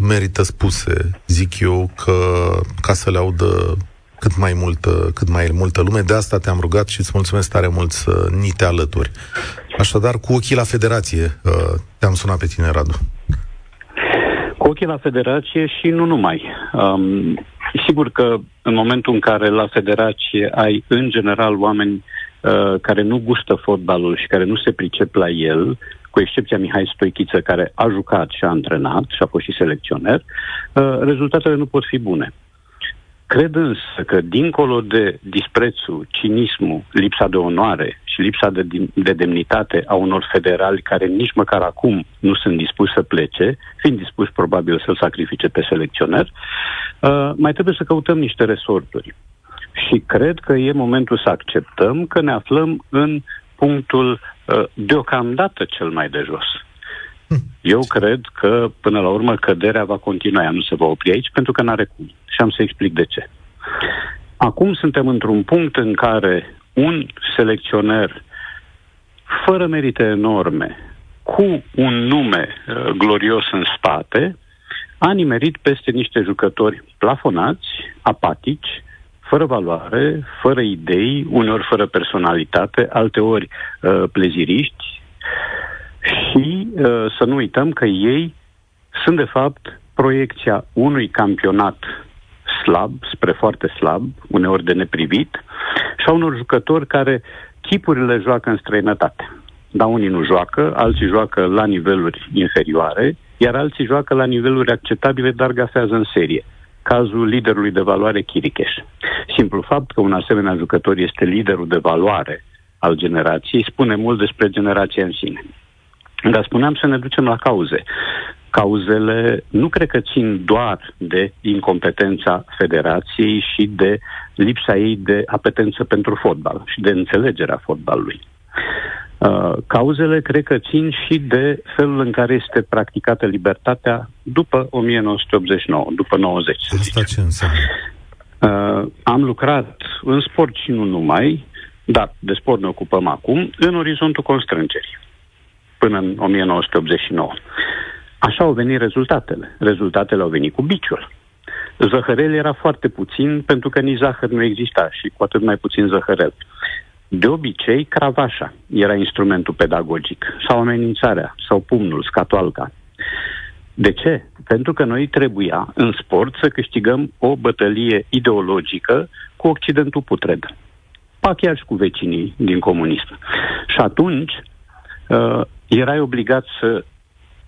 [SPEAKER 2] merită spuse, zic eu, că ca să le audă cât mai multă, cât mai multă lume. De asta te-am rugat și îți mulțumesc tare mult să ni te alături. Așadar, cu ochii la federație, uh, te-am sunat pe tine, Radu.
[SPEAKER 9] Cu ochii la federație și nu numai. Um, sigur că în momentul în care la federație ai, în general, oameni uh, care nu gustă fotbalul și care nu se pricep la el, cu excepția Mihai Stoichiță, care a jucat și a antrenat și a fost și selecționer, uh, rezultatele nu pot fi bune. Cred însă că, dincolo de disprețul, cinismul, lipsa de onoare și lipsa de, de demnitate a unor federali care nici măcar acum nu sunt dispuși să plece, fiind dispuși probabil să-l sacrifice pe selecționer, uh, mai trebuie să căutăm niște resorturi. Și cred că e momentul să acceptăm că ne aflăm în punctul uh, deocamdată cel mai de jos. Eu cred că, până la urmă, căderea va continua, ea nu se va opri aici, pentru că nu are cum. Și am să explic de ce. Acum suntem într-un punct în care un selecționer fără merite enorme, cu un nume uh, glorios în spate, a nimerit peste niște jucători plafonați, apatici, fără valoare, fără idei, uneori fără personalitate, alteori uh, pleziriști, și uh, să nu uităm că ei sunt, de fapt, proiecția unui campionat slab, spre foarte slab, uneori de neprivit, și a unor jucători care chipurile joacă în străinătate. Dar unii nu joacă, alții joacă la niveluri inferioare, iar alții joacă la niveluri acceptabile, dar gafează în serie. Cazul liderului de valoare Chiricheș. Simplu fapt că un asemenea jucător este liderul de valoare al generației spune mult despre generația în sine. Dar spuneam să ne ducem la cauze. Cauzele nu cred că țin doar de incompetența federației și de lipsa ei de apetență pentru fotbal și de înțelegerea fotbalului. Uh, cauzele cred că țin și de felul în care este practicată libertatea după 1989, după 90.
[SPEAKER 2] Asta ce înseamnă?
[SPEAKER 9] Uh, am lucrat în sport și nu numai, dar de sport ne ocupăm acum, în orizontul constrângerii, până în 1989. Așa au venit rezultatele. Rezultatele au venit cu biciul. Zăhărel era foarte puțin pentru că nici zahăr nu exista și cu atât mai puțin zăhărel. De obicei, cravașa era instrumentul pedagogic, sau amenințarea, sau pumnul, scatoalca. De ce? Pentru că noi trebuia, în sport, să câștigăm o bătălie ideologică cu Occidentul putred. Pa chiar și cu vecinii din comunism. Și atunci uh, erai obligat să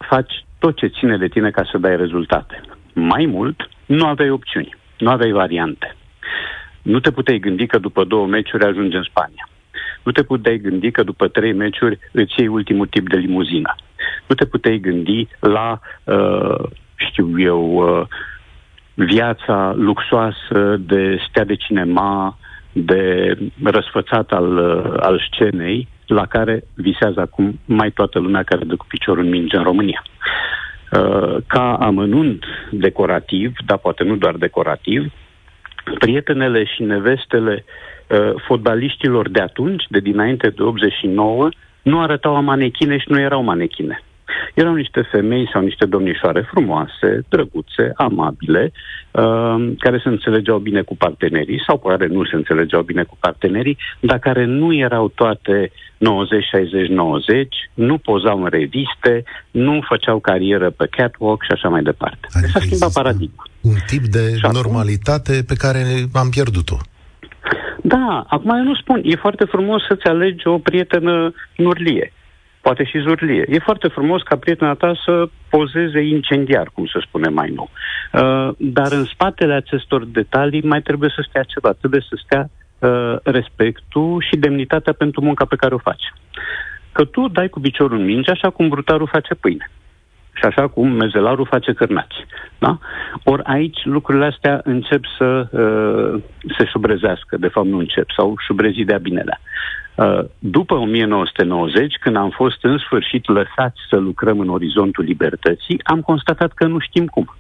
[SPEAKER 9] faci tot ce ține de tine ca să dai rezultate. Mai mult, nu aveai opțiuni, nu aveai variante. Nu te puteai gândi că după două meciuri ajungi în Spania. Nu te puteai gândi că după trei meciuri îți iei ultimul tip de limuzină. Nu te puteai gândi la, uh, știu eu, uh, viața luxoasă de stea de cinema, de răsfățat al, uh, al scenei, la care visează acum mai toată lumea care dă cu piciorul în minge în România. Uh, ca amănunt decorativ, dar poate nu doar decorativ, prietenele și nevestele uh, fotbaliștilor de atunci, de dinainte de 89, nu arătau manechine și nu erau manechine. Erau niște femei sau niște domnișoare frumoase, drăguțe, amabile, uh, care se înțelegeau bine cu partenerii sau care nu se înțelegeau bine cu partenerii, dar care nu erau toate 90, 60, 90, nu pozau în reviste, nu făceau carieră pe catwalk și așa mai departe. Adică S-a schimbat paradigma.
[SPEAKER 2] Un tip de și normalitate acum, pe care am pierdut-o.
[SPEAKER 9] Da, acum eu nu spun, e foarte frumos să-ți alegi o prietenă nurlie poate și zurlie. E foarte frumos ca prietena ta să pozeze incendiar, cum se spune mai nou. Uh, dar în spatele acestor detalii mai trebuie să stea ceva. Trebuie să stea uh, respectul și demnitatea pentru munca pe care o faci. Că tu dai cu piciorul în minge așa cum brutarul face pâine. Și așa cum mezelarul face cărnați. Da? Ori aici lucrurile astea încep să uh, se șubrezească, de fapt nu încep, sau șubrezi de-a binelea. Uh, după 1990, când am fost în sfârșit lăsați să lucrăm în orizontul libertății, am constatat că nu știm cum.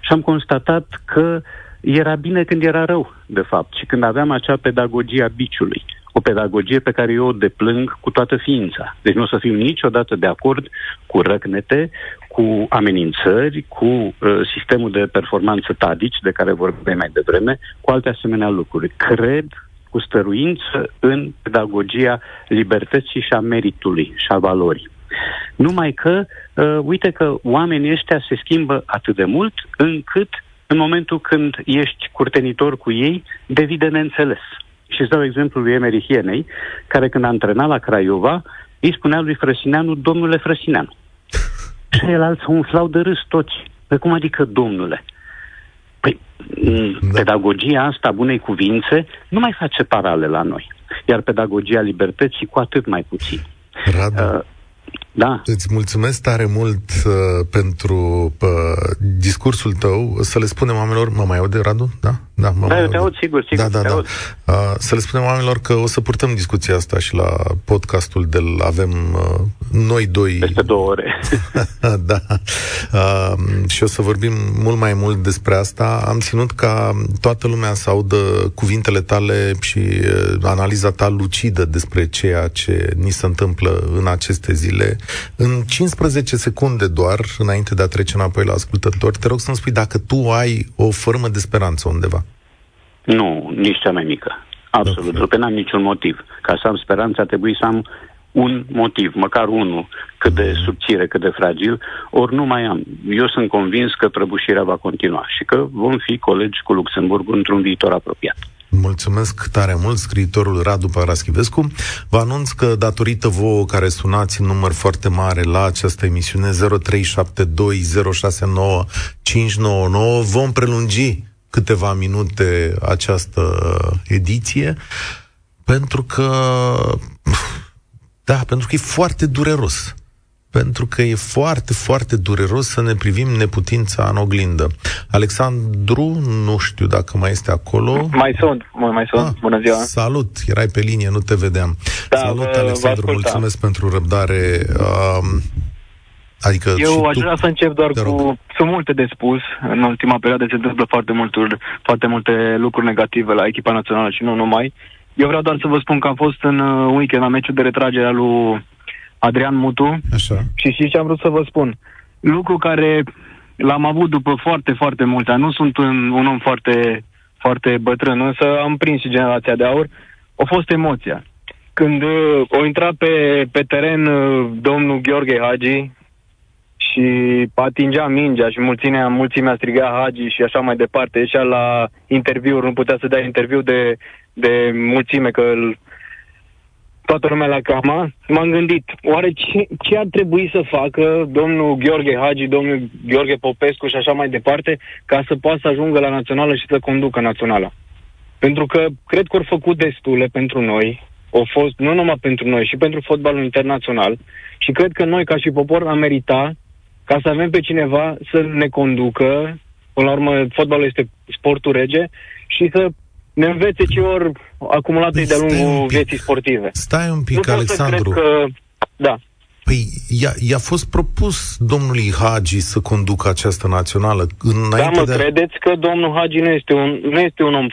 [SPEAKER 9] Și am constatat că era bine când era rău, de fapt, și când aveam acea pedagogie a biciului. O pedagogie pe care eu o deplâng cu toată ființa. Deci nu o să fiu niciodată de acord cu răcnete, cu amenințări, cu uh, sistemul de performanță tadici, de care vorbeam mai devreme, cu alte asemenea lucruri. Cred cu stăruință în pedagogia libertății și a meritului și a valorii. Numai că, uh, uite că oamenii ăștia se schimbă atât de mult încât în momentul când ești curtenitor cu ei, devii de neînțeles. Și îți dau exemplul lui Emery Hienei, care când a antrenat la Craiova, îi spunea lui Frăsineanu, domnule Frăsineanu. Și el alții umflau de râs toți. Pe cum adică domnule? Păi, da. pedagogia asta bunei cuvințe nu mai face parale la noi. Iar pedagogia libertății cu atât mai puțin.
[SPEAKER 2] Radu, uh,
[SPEAKER 9] da.
[SPEAKER 2] Îți mulțumesc tare mult uh, pentru uh, discursul tău. Să le spunem oamenilor, mă mai aude, Radu? Da?
[SPEAKER 9] Da, mă da eu te aud, sigur, sigur.
[SPEAKER 2] Da, da, da. Uh, să le spunem oamenilor că o să purtăm discuția asta și la podcastul de avem uh, noi doi...
[SPEAKER 9] Peste două ore.
[SPEAKER 2] da. Uh, și o să vorbim mult mai mult despre asta. Am ținut ca toată lumea să audă cuvintele tale și uh, analiza ta lucidă despre ceea ce ni se întâmplă în aceste zile. În 15 secunde doar, înainte de a trece înapoi la ascultători, te rog să-mi spui dacă tu ai o formă de speranță undeva.
[SPEAKER 9] Nu, nici cea mai mică. Absolut. Okay. n-am niciun motiv. Ca să am speranță, a trebuit să am un motiv, măcar unul, cât de mhm. subțire, cât de fragil, ori nu mai am. Eu sunt convins că prăbușirea va continua și că vom fi colegi cu Luxemburg într-un viitor apropiat.
[SPEAKER 2] Mulțumesc tare mult, scriitorul Radu Paraschivescu. Vă anunț că datorită vouă care sunați în număr foarte mare la această emisiune 0372069599 vom prelungi câteva minute această ediție pentru că da, pentru că e foarte dureros pentru că e foarte, foarte dureros să ne privim neputința în oglindă. Alexandru, nu știu dacă mai este acolo.
[SPEAKER 10] Mai sunt, mai sunt. Ah, Bună ziua.
[SPEAKER 2] Salut, erai pe linie, nu te vedeam.
[SPEAKER 10] Da,
[SPEAKER 2] salut, Alexandru, mulțumesc pentru răbdare. Uh,
[SPEAKER 10] Adică Eu aș vrea să încep doar cu... Sunt multe de spus. În ultima perioadă se întâmplă foarte, mult, foarte multe lucruri negative la echipa națională și nu numai. Eu vreau doar să vă spun că am fost în uh, weekend la meciul de retragere al lui Adrian Mutu.
[SPEAKER 2] Așa.
[SPEAKER 10] Și știți ce am vrut să vă spun? Lucru care l-am avut după foarte, foarte multe ani. Nu sunt un, un om foarte, foarte bătrân, însă am prins și generația de aur. A fost emoția. Când uh, o intra pe, pe teren uh, domnul Gheorghe Hagi și atingea mingea și mulțimea, mulțimea striga Hagi și așa mai departe, ieșea la interviuri, nu putea să dea interviu de, de mulțime că îl toată lumea la cama, m-am gândit, oare ce, ce ar trebui să facă domnul Gheorghe Hagi, domnul Gheorghe Popescu și așa mai departe, ca să poată să ajungă la națională și să conducă naționala? Pentru că cred că au făcut destule pentru noi, au fost nu numai pentru noi, și pentru fotbalul internațional, și cred că noi, ca și popor, am merita ca să avem pe cineva să ne conducă, până la urmă, fotbalul este sportul rege, și să ne învețe ce ori acumulat de-a lungul vieții sportive.
[SPEAKER 2] Stai un pic, nu Alexandru.
[SPEAKER 10] Că... Da.
[SPEAKER 2] Păi, i-a, i-a fost propus domnului Hagi să conducă această națională.
[SPEAKER 10] Înainte da, mă, de... credeți că domnul Hagi nu este, un, nu este un om,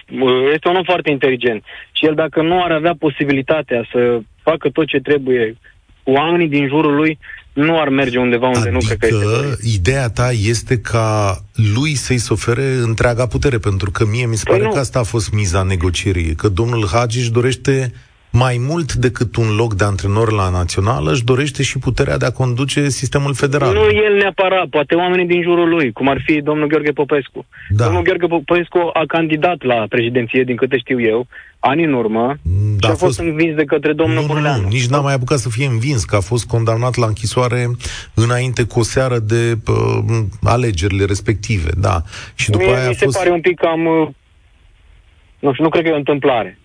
[SPEAKER 10] este un om foarte inteligent. Și el dacă nu ar avea posibilitatea să facă tot ce trebuie cu oamenii din jurul lui, nu ar merge undeva unde adică nu cred că
[SPEAKER 2] este ideea ta este ca lui să-i se ofere întreaga putere, pentru că mie mi se păi pare nu. că asta a fost miza negocierii, că domnul Hagi își dorește mai mult decât un loc de antrenor la națională, își dorește și puterea de a conduce sistemul federal.
[SPEAKER 10] Nu el neapărat, poate oamenii din jurul lui, cum ar fi domnul Gheorghe Popescu. Da. Domnul Gheorghe Popescu a candidat la președinție, din câte știu eu, ani în urmă da, și a fost, fost învins de către domnul nu, Burleanu. Nu,
[SPEAKER 2] nici n-a mai apucat să fie învins, că a fost condamnat la închisoare înainte cu o seară de uh, alegerile respective, da.
[SPEAKER 10] Și după Mie, aia mi se fost... pare un pic cam... Uh, nu știu, nu cred că e o întâmplare.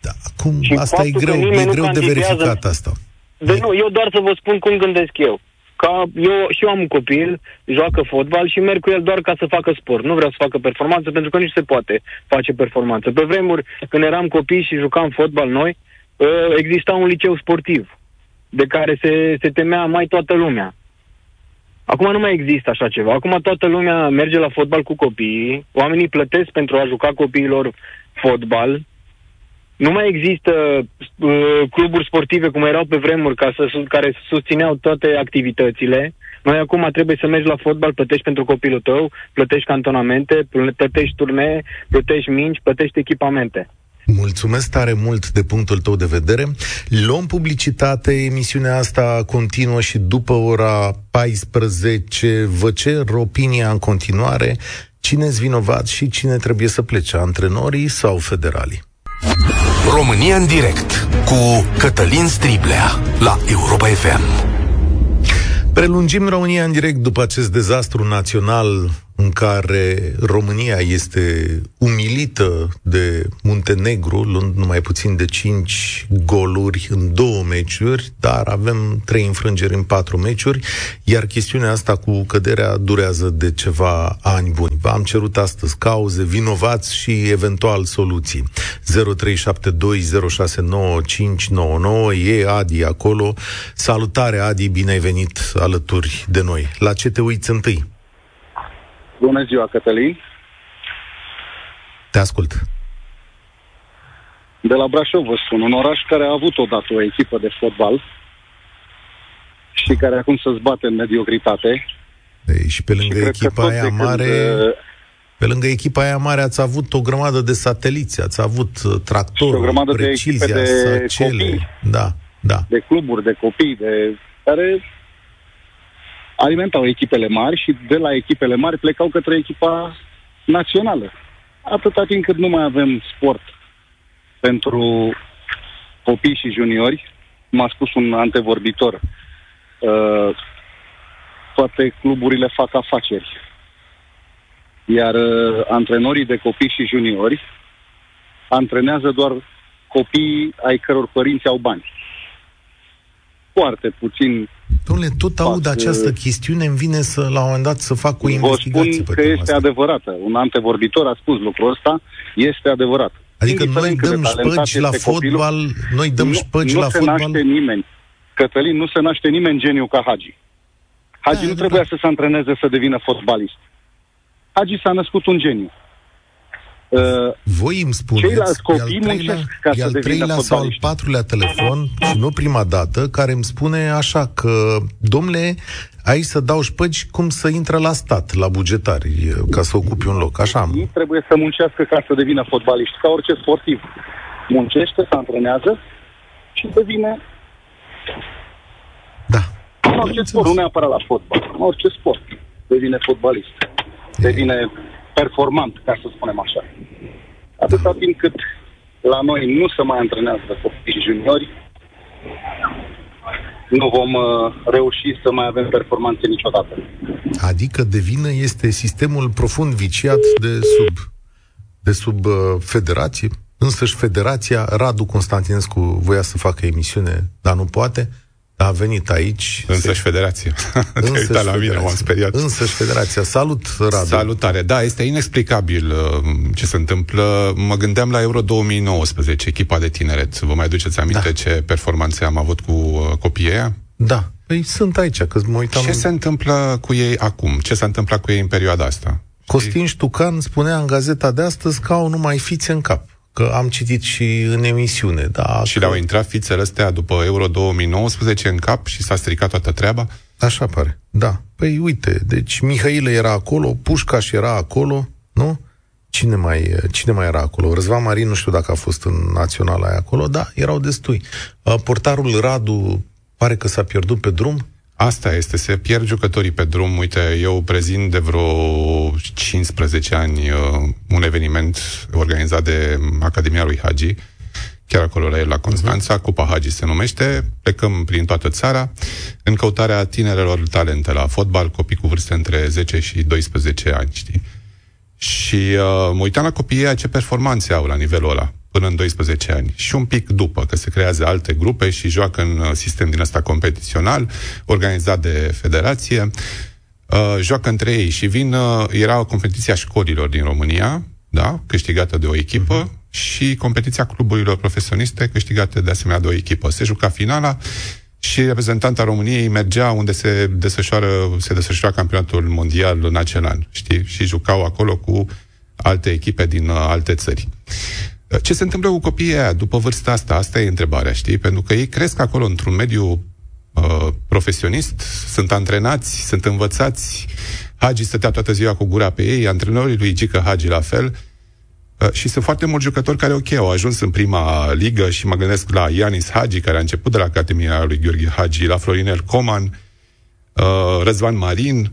[SPEAKER 2] Da, acum, și asta e greu, e greu de verificat asta.
[SPEAKER 10] De nu, eu doar să vă spun cum gândesc eu. Ca eu și eu am un copil, joacă fotbal și merg cu el doar ca să facă sport. Nu vreau să facă performanță pentru că nici se poate face performanță. Pe vremuri, când eram copii și jucam fotbal noi, ă, exista un liceu sportiv de care se, se temea mai toată lumea. Acum nu mai există așa ceva. Acum toată lumea merge la fotbal cu copiii, oamenii plătesc pentru a juca copiilor fotbal, nu mai există uh, cluburi sportive cum erau pe vremuri ca să, care susțineau toate activitățile. Noi acum trebuie să mergi la fotbal, plătești pentru copilul tău, plătești cantonamente, plătești turnee, plătești mingi, plătești echipamente.
[SPEAKER 2] Mulțumesc tare mult de punctul tău de vedere. Luăm publicitate, emisiunea asta continuă și după ora 14 vă cer opinia în continuare. Cine-s vinovat și cine trebuie să plece, antrenorii sau federalii?
[SPEAKER 1] România în direct cu Cătălin Striblea la Europa FM.
[SPEAKER 2] Prelungim România în direct după acest dezastru național în care România este umilită de Muntenegru, luând numai puțin de 5 goluri în două meciuri, dar avem trei înfrângeri în patru meciuri, iar chestiunea asta cu căderea durează de ceva ani buni. V-am cerut astăzi cauze, vinovați și eventual soluții. 0372069599 e Adi acolo. Salutare Adi, bine ai venit alături de noi. La ce te uiți întâi?
[SPEAKER 11] Bună ziua, Cătălin.
[SPEAKER 2] Te ascult.
[SPEAKER 11] De la Brașov vă spun, un oraș care a avut odată o echipă de fotbal și care acum se zbate în mediocritate.
[SPEAKER 2] Ei, și pe lângă și echipa aia mare... Când, uh, pe lângă echipa aia mare ați avut o grămadă de sateliți, ați avut uh, tractorul, o grămadă precizia, de echipe de sacele. copii. Da, da.
[SPEAKER 11] De cluburi, de copii, de care alimentau echipele mari și de la echipele mari plecau către echipa națională. atâta timp cât nu mai avem sport pentru copii și juniori, m-a spus un antevorbitor, uh, toate cluburile fac afaceri. Iar uh, antrenorii de copii și juniori antrenează doar copiii ai căror părinți au bani. Foarte puțin
[SPEAKER 2] Domnule, tot aud
[SPEAKER 11] fac,
[SPEAKER 2] această
[SPEAKER 11] uh,
[SPEAKER 2] chestiune, îmi vine să, la un moment dat să fac o
[SPEAKER 11] Vă
[SPEAKER 2] investigație
[SPEAKER 11] spun
[SPEAKER 2] pe
[SPEAKER 11] că
[SPEAKER 2] tema
[SPEAKER 11] este
[SPEAKER 2] asta.
[SPEAKER 11] adevărată. Un antevorbitor a spus lucrul ăsta, este adevărat.
[SPEAKER 2] Adică noi
[SPEAKER 11] Indiferent cât de
[SPEAKER 2] dăm
[SPEAKER 11] talentat
[SPEAKER 2] șpăgi la
[SPEAKER 11] este copilul,
[SPEAKER 2] fotbal, noi dăm
[SPEAKER 11] nu,
[SPEAKER 2] șpăgi
[SPEAKER 11] nu
[SPEAKER 2] la
[SPEAKER 11] se
[SPEAKER 2] fotbal.
[SPEAKER 11] naște nimeni. Cătălin, nu se naște nimeni geniu ca Hagi. Hagi
[SPEAKER 2] Da,
[SPEAKER 11] nu
[SPEAKER 2] da,
[SPEAKER 11] trebuia
[SPEAKER 2] da.
[SPEAKER 11] să se antreneze să devină fotbalist. Hagi s-a născut un geniu. Uh,
[SPEAKER 2] Voi îmi spuneți,
[SPEAKER 11] Ceilalți
[SPEAKER 2] e
[SPEAKER 11] copii
[SPEAKER 2] al treilea,
[SPEAKER 11] muncesc ca
[SPEAKER 2] e
[SPEAKER 11] să
[SPEAKER 2] al
[SPEAKER 11] devină
[SPEAKER 2] treilea sau al
[SPEAKER 11] fotbaliști.
[SPEAKER 2] patrulea telefon, și nu prima dată, care îmi spune așa că, domnule, aici să dau șpăgi cum să intră la stat, la bugetari, ca să ocupi un loc. Așa am.
[SPEAKER 11] Ei trebuie să muncească ca să devină fotbaliști, ca orice sportiv. Muncește, se antrenează și devine
[SPEAKER 2] Da.
[SPEAKER 11] în orice sport, nu neapărat la fotbal, în orice sport devine fotbalist. Devine performant, ca să spunem așa. Atâta timp cât la noi nu se mai antrenează copii și juniori, nu vom uh, reuși să mai avem performanțe niciodată.
[SPEAKER 2] Adică de vină este sistemul profund viciat de sub, de sub uh, federație. Însăși federația, Radu Constantinescu voia să facă emisiune, dar nu poate, dar a venit aici.
[SPEAKER 12] Însăși federația. Te-ai
[SPEAKER 2] Însăși
[SPEAKER 12] uitat la mine,
[SPEAKER 2] federația.
[SPEAKER 12] m-am speriat.
[SPEAKER 2] Însăși federația. Salut, Radu.
[SPEAKER 12] Salutare. Da, este inexplicabil uh, ce se întâmplă. Mă gândeam la Euro 2019, echipa de tineret. Vă mai aduceți aminte
[SPEAKER 2] Da.
[SPEAKER 12] ce performanțe am avut cu uh, copiii ăia?
[SPEAKER 2] Da. Păi sunt aici, că mă uitam...
[SPEAKER 12] Ce se întâmplă cu ei acum? Ce s-a întâmplat cu ei în perioada asta?
[SPEAKER 2] Costin Ștucan spunea în gazeta de astăzi că au numai fițe în cap. Că am citit și în emisiune. Da,
[SPEAKER 12] Și
[SPEAKER 2] că...
[SPEAKER 12] le-au intrat fițele astea după Euro 2019 în cap și s-a stricat toată treaba?
[SPEAKER 2] Așa pare, da. Păi uite, deci Mihailă era acolo, Pușcaș era acolo, nu? Cine mai, cine mai era acolo? Răzvan Marin, nu știu dacă a fost în naționala aia acolo, da, erau destui. Uh, Portarul Radu pare că s-a pierdut pe drum.
[SPEAKER 12] Asta este, se pierd jucătorii pe drum. Uite, eu prezint de vreo 15 ani uh, un eveniment organizat de Academia lui Hagi, chiar acolo la el, la Constanța, uh-huh. Cupa Hagi se numește, plecăm prin toată țara în căutarea tinerelor talente la fotbal, copii cu vârste între 10 și 12 ani, știi? Și uh, mă uitam la copiii ăia ce performanțe au la nivelul ăla, până în 12 ani. Și un pic după, că se creează alte grupe și joacă în uh, sistem din ăsta competițional, organizat de federație, uh, joacă între ei și vin, uh, era competiția școlilor din România, da, câștigată de o echipă, uh-huh. și competiția cluburilor profesioniste, câștigată de asemenea de o echipă. Se juca finala și reprezentanta României mergea unde se desfășoară, se desfășoara campionatul mondial în acel an, știi? Și jucau acolo cu alte echipe din uh, alte țări. Uh, Ce se întâmplă cu copiii aia după vârsta asta? Asta e întrebarea, știi? Pentru că ei cresc acolo într-un mediu uh, profesionist, sunt antrenați, sunt învățați. Hagi stătea toată ziua cu gura pe ei, antrenorii lui Gică Hagi la fel. Uh, și sunt foarte mulți jucători care, ok, au ajuns în prima ligă și mă gândesc la Ianis Hagi, care a început de la Academia lui Gheorghe Hagi, la Florinel Coman, uh, Răzvan Marin.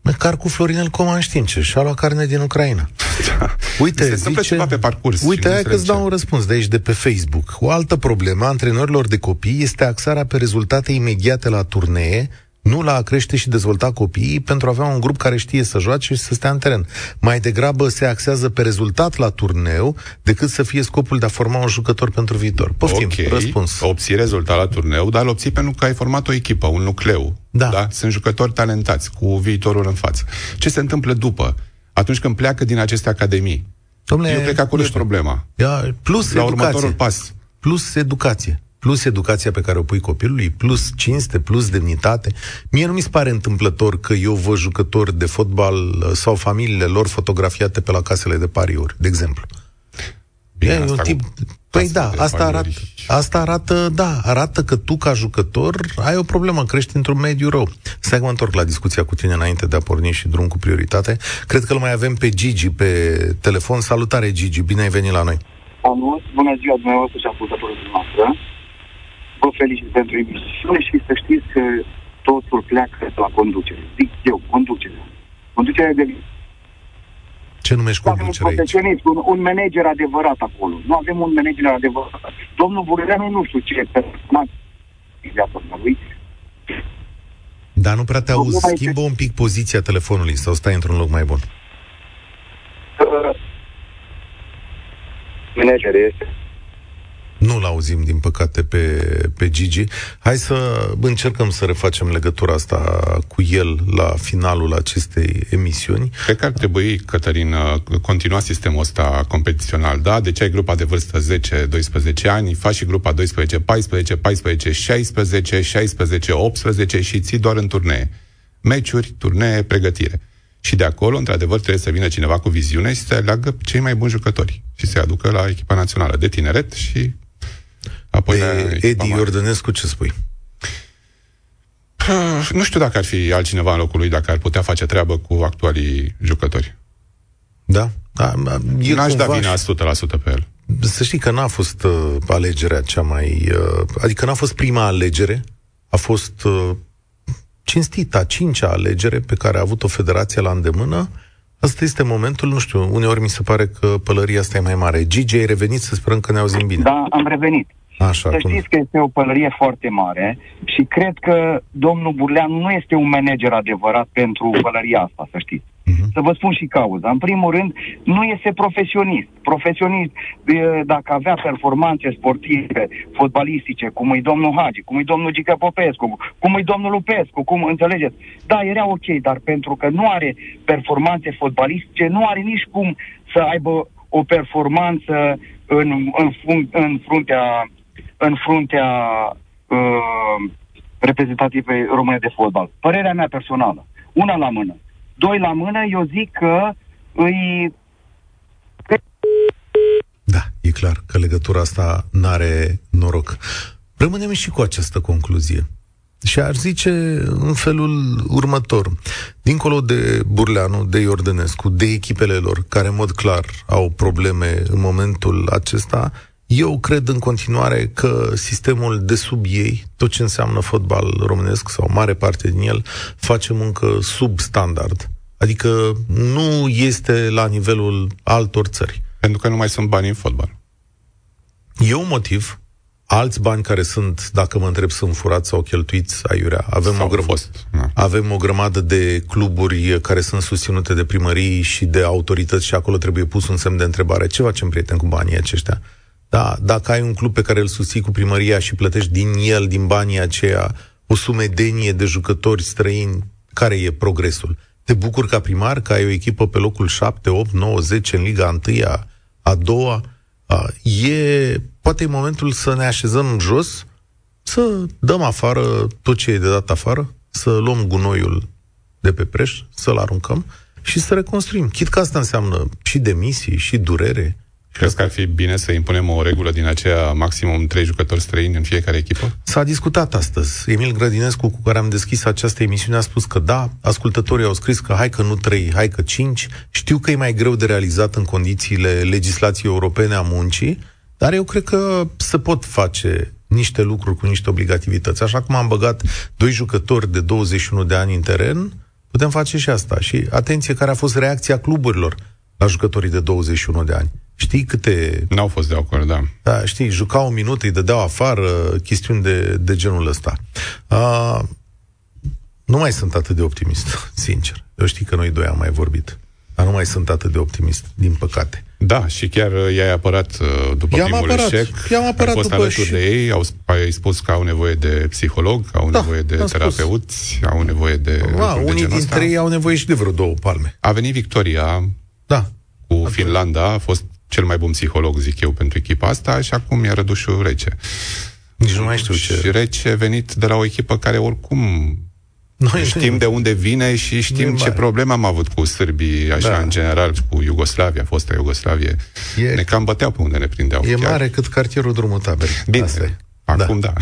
[SPEAKER 2] Măcar cu Florinel Coman știm ce, și-a luat carne din Ucraina. Uite,
[SPEAKER 12] Se întâmplă
[SPEAKER 2] zice,
[SPEAKER 12] ceva pe parcurs și
[SPEAKER 2] Uite,
[SPEAKER 12] nu
[SPEAKER 2] hai că-ți
[SPEAKER 12] înțeleg
[SPEAKER 2] dau
[SPEAKER 12] ce.
[SPEAKER 2] un răspuns de aici, de pe Facebook. O altă problemă a antrenorilor de copii este axarea pe rezultate imediate la turnee, nu la a crește și dezvolta copiii pentru a avea un grup care știe să joace și să stea în teren. Mai degrabă se axează pe rezultat la turneu decât să fie scopul de a forma un jucător pentru viitor. Poftim,
[SPEAKER 12] ok,
[SPEAKER 2] răspuns.
[SPEAKER 12] obții rezultat la turneu, dar îl obții pentru că ai format o echipă, un nucleu.
[SPEAKER 2] Da.
[SPEAKER 12] da? Sunt jucători talentați, cu viitorul în față. Ce se întâmplă după? Atunci când pleacă din aceste academii.
[SPEAKER 2] Dom'le,
[SPEAKER 12] Eu cred că acolo
[SPEAKER 2] nu
[SPEAKER 12] e
[SPEAKER 2] știu.
[SPEAKER 12] problema.
[SPEAKER 2] Ia, plus
[SPEAKER 12] La
[SPEAKER 2] educație.
[SPEAKER 12] următorul pas.
[SPEAKER 2] Plus educație. Plus educația pe care o pui copilului, plus cinste, plus demnitate. Mie nu mi se pare întâmplător că eu văd jucători de fotbal uh, sau familiile lor fotografiate pe la casele de pariuri, de exemplu.
[SPEAKER 12] Bine,
[SPEAKER 2] e un
[SPEAKER 12] asta
[SPEAKER 2] tip...
[SPEAKER 12] cu
[SPEAKER 2] Păi
[SPEAKER 12] casele
[SPEAKER 2] da,
[SPEAKER 12] de
[SPEAKER 2] asta arată,
[SPEAKER 12] pariuri.
[SPEAKER 2] asta arată, da, arată că tu ca jucător ai o problemă, crești într-un mediu rău. Stai că mă întorc la discuția cu tine înainte de a porni și drum cu prioritate. Cred că îl mai avem pe Gigi pe telefon. Salutare, Gigi, bine ai venit la noi.
[SPEAKER 13] Salut, bună ziua dumneavoastră și ascultătorul dumneavoastră. Vă felicit pentru emisiune și să știți că totul pleacă de la conducere. Zic eu, conducerea. Conducerea de
[SPEAKER 2] Ce Ce numești
[SPEAKER 13] Nu avem un
[SPEAKER 2] conducere aici?
[SPEAKER 13] profesionist, un, un manager adevărat acolo. Nu avem un manager adevărat. Domnul Burleanu nu știu ce performanță viața lui.
[SPEAKER 2] Dar nu prea te auzi.
[SPEAKER 13] Problema
[SPEAKER 2] Schimbă un pic poziția telefonului sau stai într-un loc mai bun.
[SPEAKER 13] Uh, manager este.
[SPEAKER 2] Nu-l auzim, din păcate, pe, pe Gigi. Hai să încercăm să refacem legătura asta cu el la finalul acestei emisiuni.
[SPEAKER 12] Cred că ar trebui, Cătălin, uh, continua sistemul ăsta competițional, da? Deci ai grupa de vârstă 10-12 ani, faci și grupa 12, 14, 14, 16, 16, 18 și ții doar în turnee. Meciuri, turnee, pregătire. Și de acolo, într-adevăr, trebuie să vină cineva cu viziune și să aleagă cei mai buni jucători și să-i aducă la echipa națională de tineret și apoi la
[SPEAKER 2] Pe
[SPEAKER 12] echipa
[SPEAKER 2] Edi
[SPEAKER 12] mare.
[SPEAKER 2] Iordănescu, ce spui?
[SPEAKER 12] Ah, Nu știu dacă ar fi altcineva în locul lui, dacă ar putea face treabă cu actualii jucători.
[SPEAKER 2] Da? da da, e
[SPEAKER 12] N-aș da
[SPEAKER 2] cumva
[SPEAKER 12] vina
[SPEAKER 2] și-
[SPEAKER 12] 100% pe el.
[SPEAKER 2] Să știi că n-a fost uh, alegerea cea mai... Uh, adică n-a fost prima alegere, a fost uh, cinstită, a cincea alegere pe care a avut-o federația la îndemână. Asta este momentul, nu știu, uneori mi se pare că pălăria asta e mai mare. Gigi, ai revenit să sperăm că ne auzim bine.
[SPEAKER 13] Da, am revenit.
[SPEAKER 2] Așa,
[SPEAKER 13] Să
[SPEAKER 2] cum...
[SPEAKER 13] știți că este o pălărie foarte mare și cred că domnul Burlean nu este un manager adevărat pentru pălăria asta, să știți. Să vă spun și cauza. În primul rând, nu este profesionist. Profesionist, e, dacă avea performanțe sportive, fotbalistice, cum e domnul Hagi, cum e domnul Gică Popescu, cum e domnul Lupescu, cum înțelegeți? Da, era ok, dar pentru că nu are performanțe fotbalistice, nu are nici cum să aibă o performanță în, în, fun- în fruntea, în fruntea uh, reprezentativei române de fotbal. Părerea mea personală. Una la mână. Doi la mână, eu zic că îi
[SPEAKER 2] Da, e clar că legătura asta n-are noroc. Rămânem și cu această concluzie. Și aș zice în felul următor. Dincolo de Burleanu, de Iordănescu, de echipele lor, care în mod clar au probleme în momentul acesta, eu cred în continuare că sistemul de sub ei, tot ce înseamnă fotbal românesc sau mare parte din el, face muncă sub standard. Adică nu este la nivelul altor țări.
[SPEAKER 12] Pentru că nu mai sunt bani în fotbal.
[SPEAKER 2] E un motiv. Alți bani care sunt, dacă mă întreb, sunt furați sau cheltuiți aiurea. Avem,
[SPEAKER 12] Sau
[SPEAKER 2] o, grămadă,
[SPEAKER 12] fost, da.
[SPEAKER 2] avem o grămadă de cluburi care sunt susținute de primării și de autorități și acolo trebuie pus un semn de întrebare. Ce facem, prieten, cu banii aceștia? Da, dacă ai un club pe care îl susții cu primăria și plătești din el, din banii aceia, o sumedenie de jucători străini, care e progresul? Te bucur ca primar că ai o echipă pe locul 7, 8, 9, 10 în Liga 1, a, a doua? A, e, poate e momentul să ne așezăm jos, să dăm afară tot ce e de dat afară, să luăm gunoiul de pe preș, să-l aruncăm și să reconstruim. Chit că asta înseamnă și demisii, și durere.
[SPEAKER 12] Crezi că ar fi bine să impunem o regulă din aceea maximum trei jucători străini în fiecare echipă?
[SPEAKER 2] S-a discutat astăzi. Emil Grădinescu, cu care am deschis această emisiune, a spus că da, ascultătorii au scris că hai că nu trei, hai că cinci. Știu că e mai greu de realizat în condițiile legislației europene a muncii, dar eu cred că se pot face niște lucruri cu niște obligativități. Așa cum am băgat doi jucători de 21 de ani în teren, putem face și asta. Și atenție care a fost reacția cluburilor la jucătorii de 21 de ani. Știi câte...
[SPEAKER 12] N-au fost de acord, da.
[SPEAKER 2] Da, știi, jucau un minut, îi dădeau afară, chestiuni de, de genul ăsta. Uh, nu mai sunt atât de optimist, sincer. Eu știi că noi doi am mai vorbit. Dar nu mai sunt atât de optimist, din păcate.
[SPEAKER 12] Da, și chiar uh, i-ai apărat uh, după
[SPEAKER 2] I-am
[SPEAKER 12] primul
[SPEAKER 2] apărat,
[SPEAKER 12] eșec.
[SPEAKER 2] i-am apărat
[SPEAKER 12] ai fost
[SPEAKER 2] după
[SPEAKER 12] alături
[SPEAKER 2] și-
[SPEAKER 12] de ei, au, ai spus că au nevoie de psiholog, au
[SPEAKER 2] Da,
[SPEAKER 12] nevoie de
[SPEAKER 2] am spus.
[SPEAKER 12] terapeuți, au nevoie de
[SPEAKER 2] A,
[SPEAKER 12] lucruri de
[SPEAKER 2] unii
[SPEAKER 12] genul
[SPEAKER 2] dintre
[SPEAKER 12] ăsta.
[SPEAKER 2] ei au nevoie și de vreo două palme.
[SPEAKER 12] A venit Victoria
[SPEAKER 2] Da.
[SPEAKER 12] cu Finlanda, a fost cel mai bun psiholog, zic eu, pentru echipa asta și acum e rădușul rece.
[SPEAKER 2] Nici nu mai știu ce...
[SPEAKER 12] Și rece venit de la o echipă care oricum
[SPEAKER 2] Noi
[SPEAKER 12] știm de unde vine și
[SPEAKER 2] Nu e
[SPEAKER 12] știm ce
[SPEAKER 2] mare.
[SPEAKER 12] probleme am avut cu sârbii, așa,
[SPEAKER 2] Da.
[SPEAKER 12] în general, cu Iugoslavia, fosta Iugoslavie.
[SPEAKER 2] E-
[SPEAKER 12] Ne cam băteau pe unde ne prindeau.
[SPEAKER 2] E
[SPEAKER 12] chiar.
[SPEAKER 2] mare cât cartierul drumul taberei.
[SPEAKER 12] Bine,
[SPEAKER 2] Asta e.
[SPEAKER 12] acum da.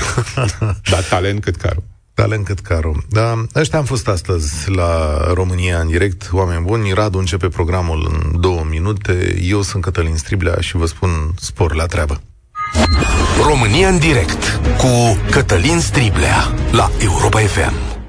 [SPEAKER 12] Dar talent cât caro.
[SPEAKER 2] Talent cât caro. Da, ăștia am fost astăzi la România în direct, oameni buni. Radu începe programul în două minute. Eu sunt Cătălin Striblea și vă spun spor la treabă.
[SPEAKER 1] România în direct cu Cătălin Striblea la Europa FM.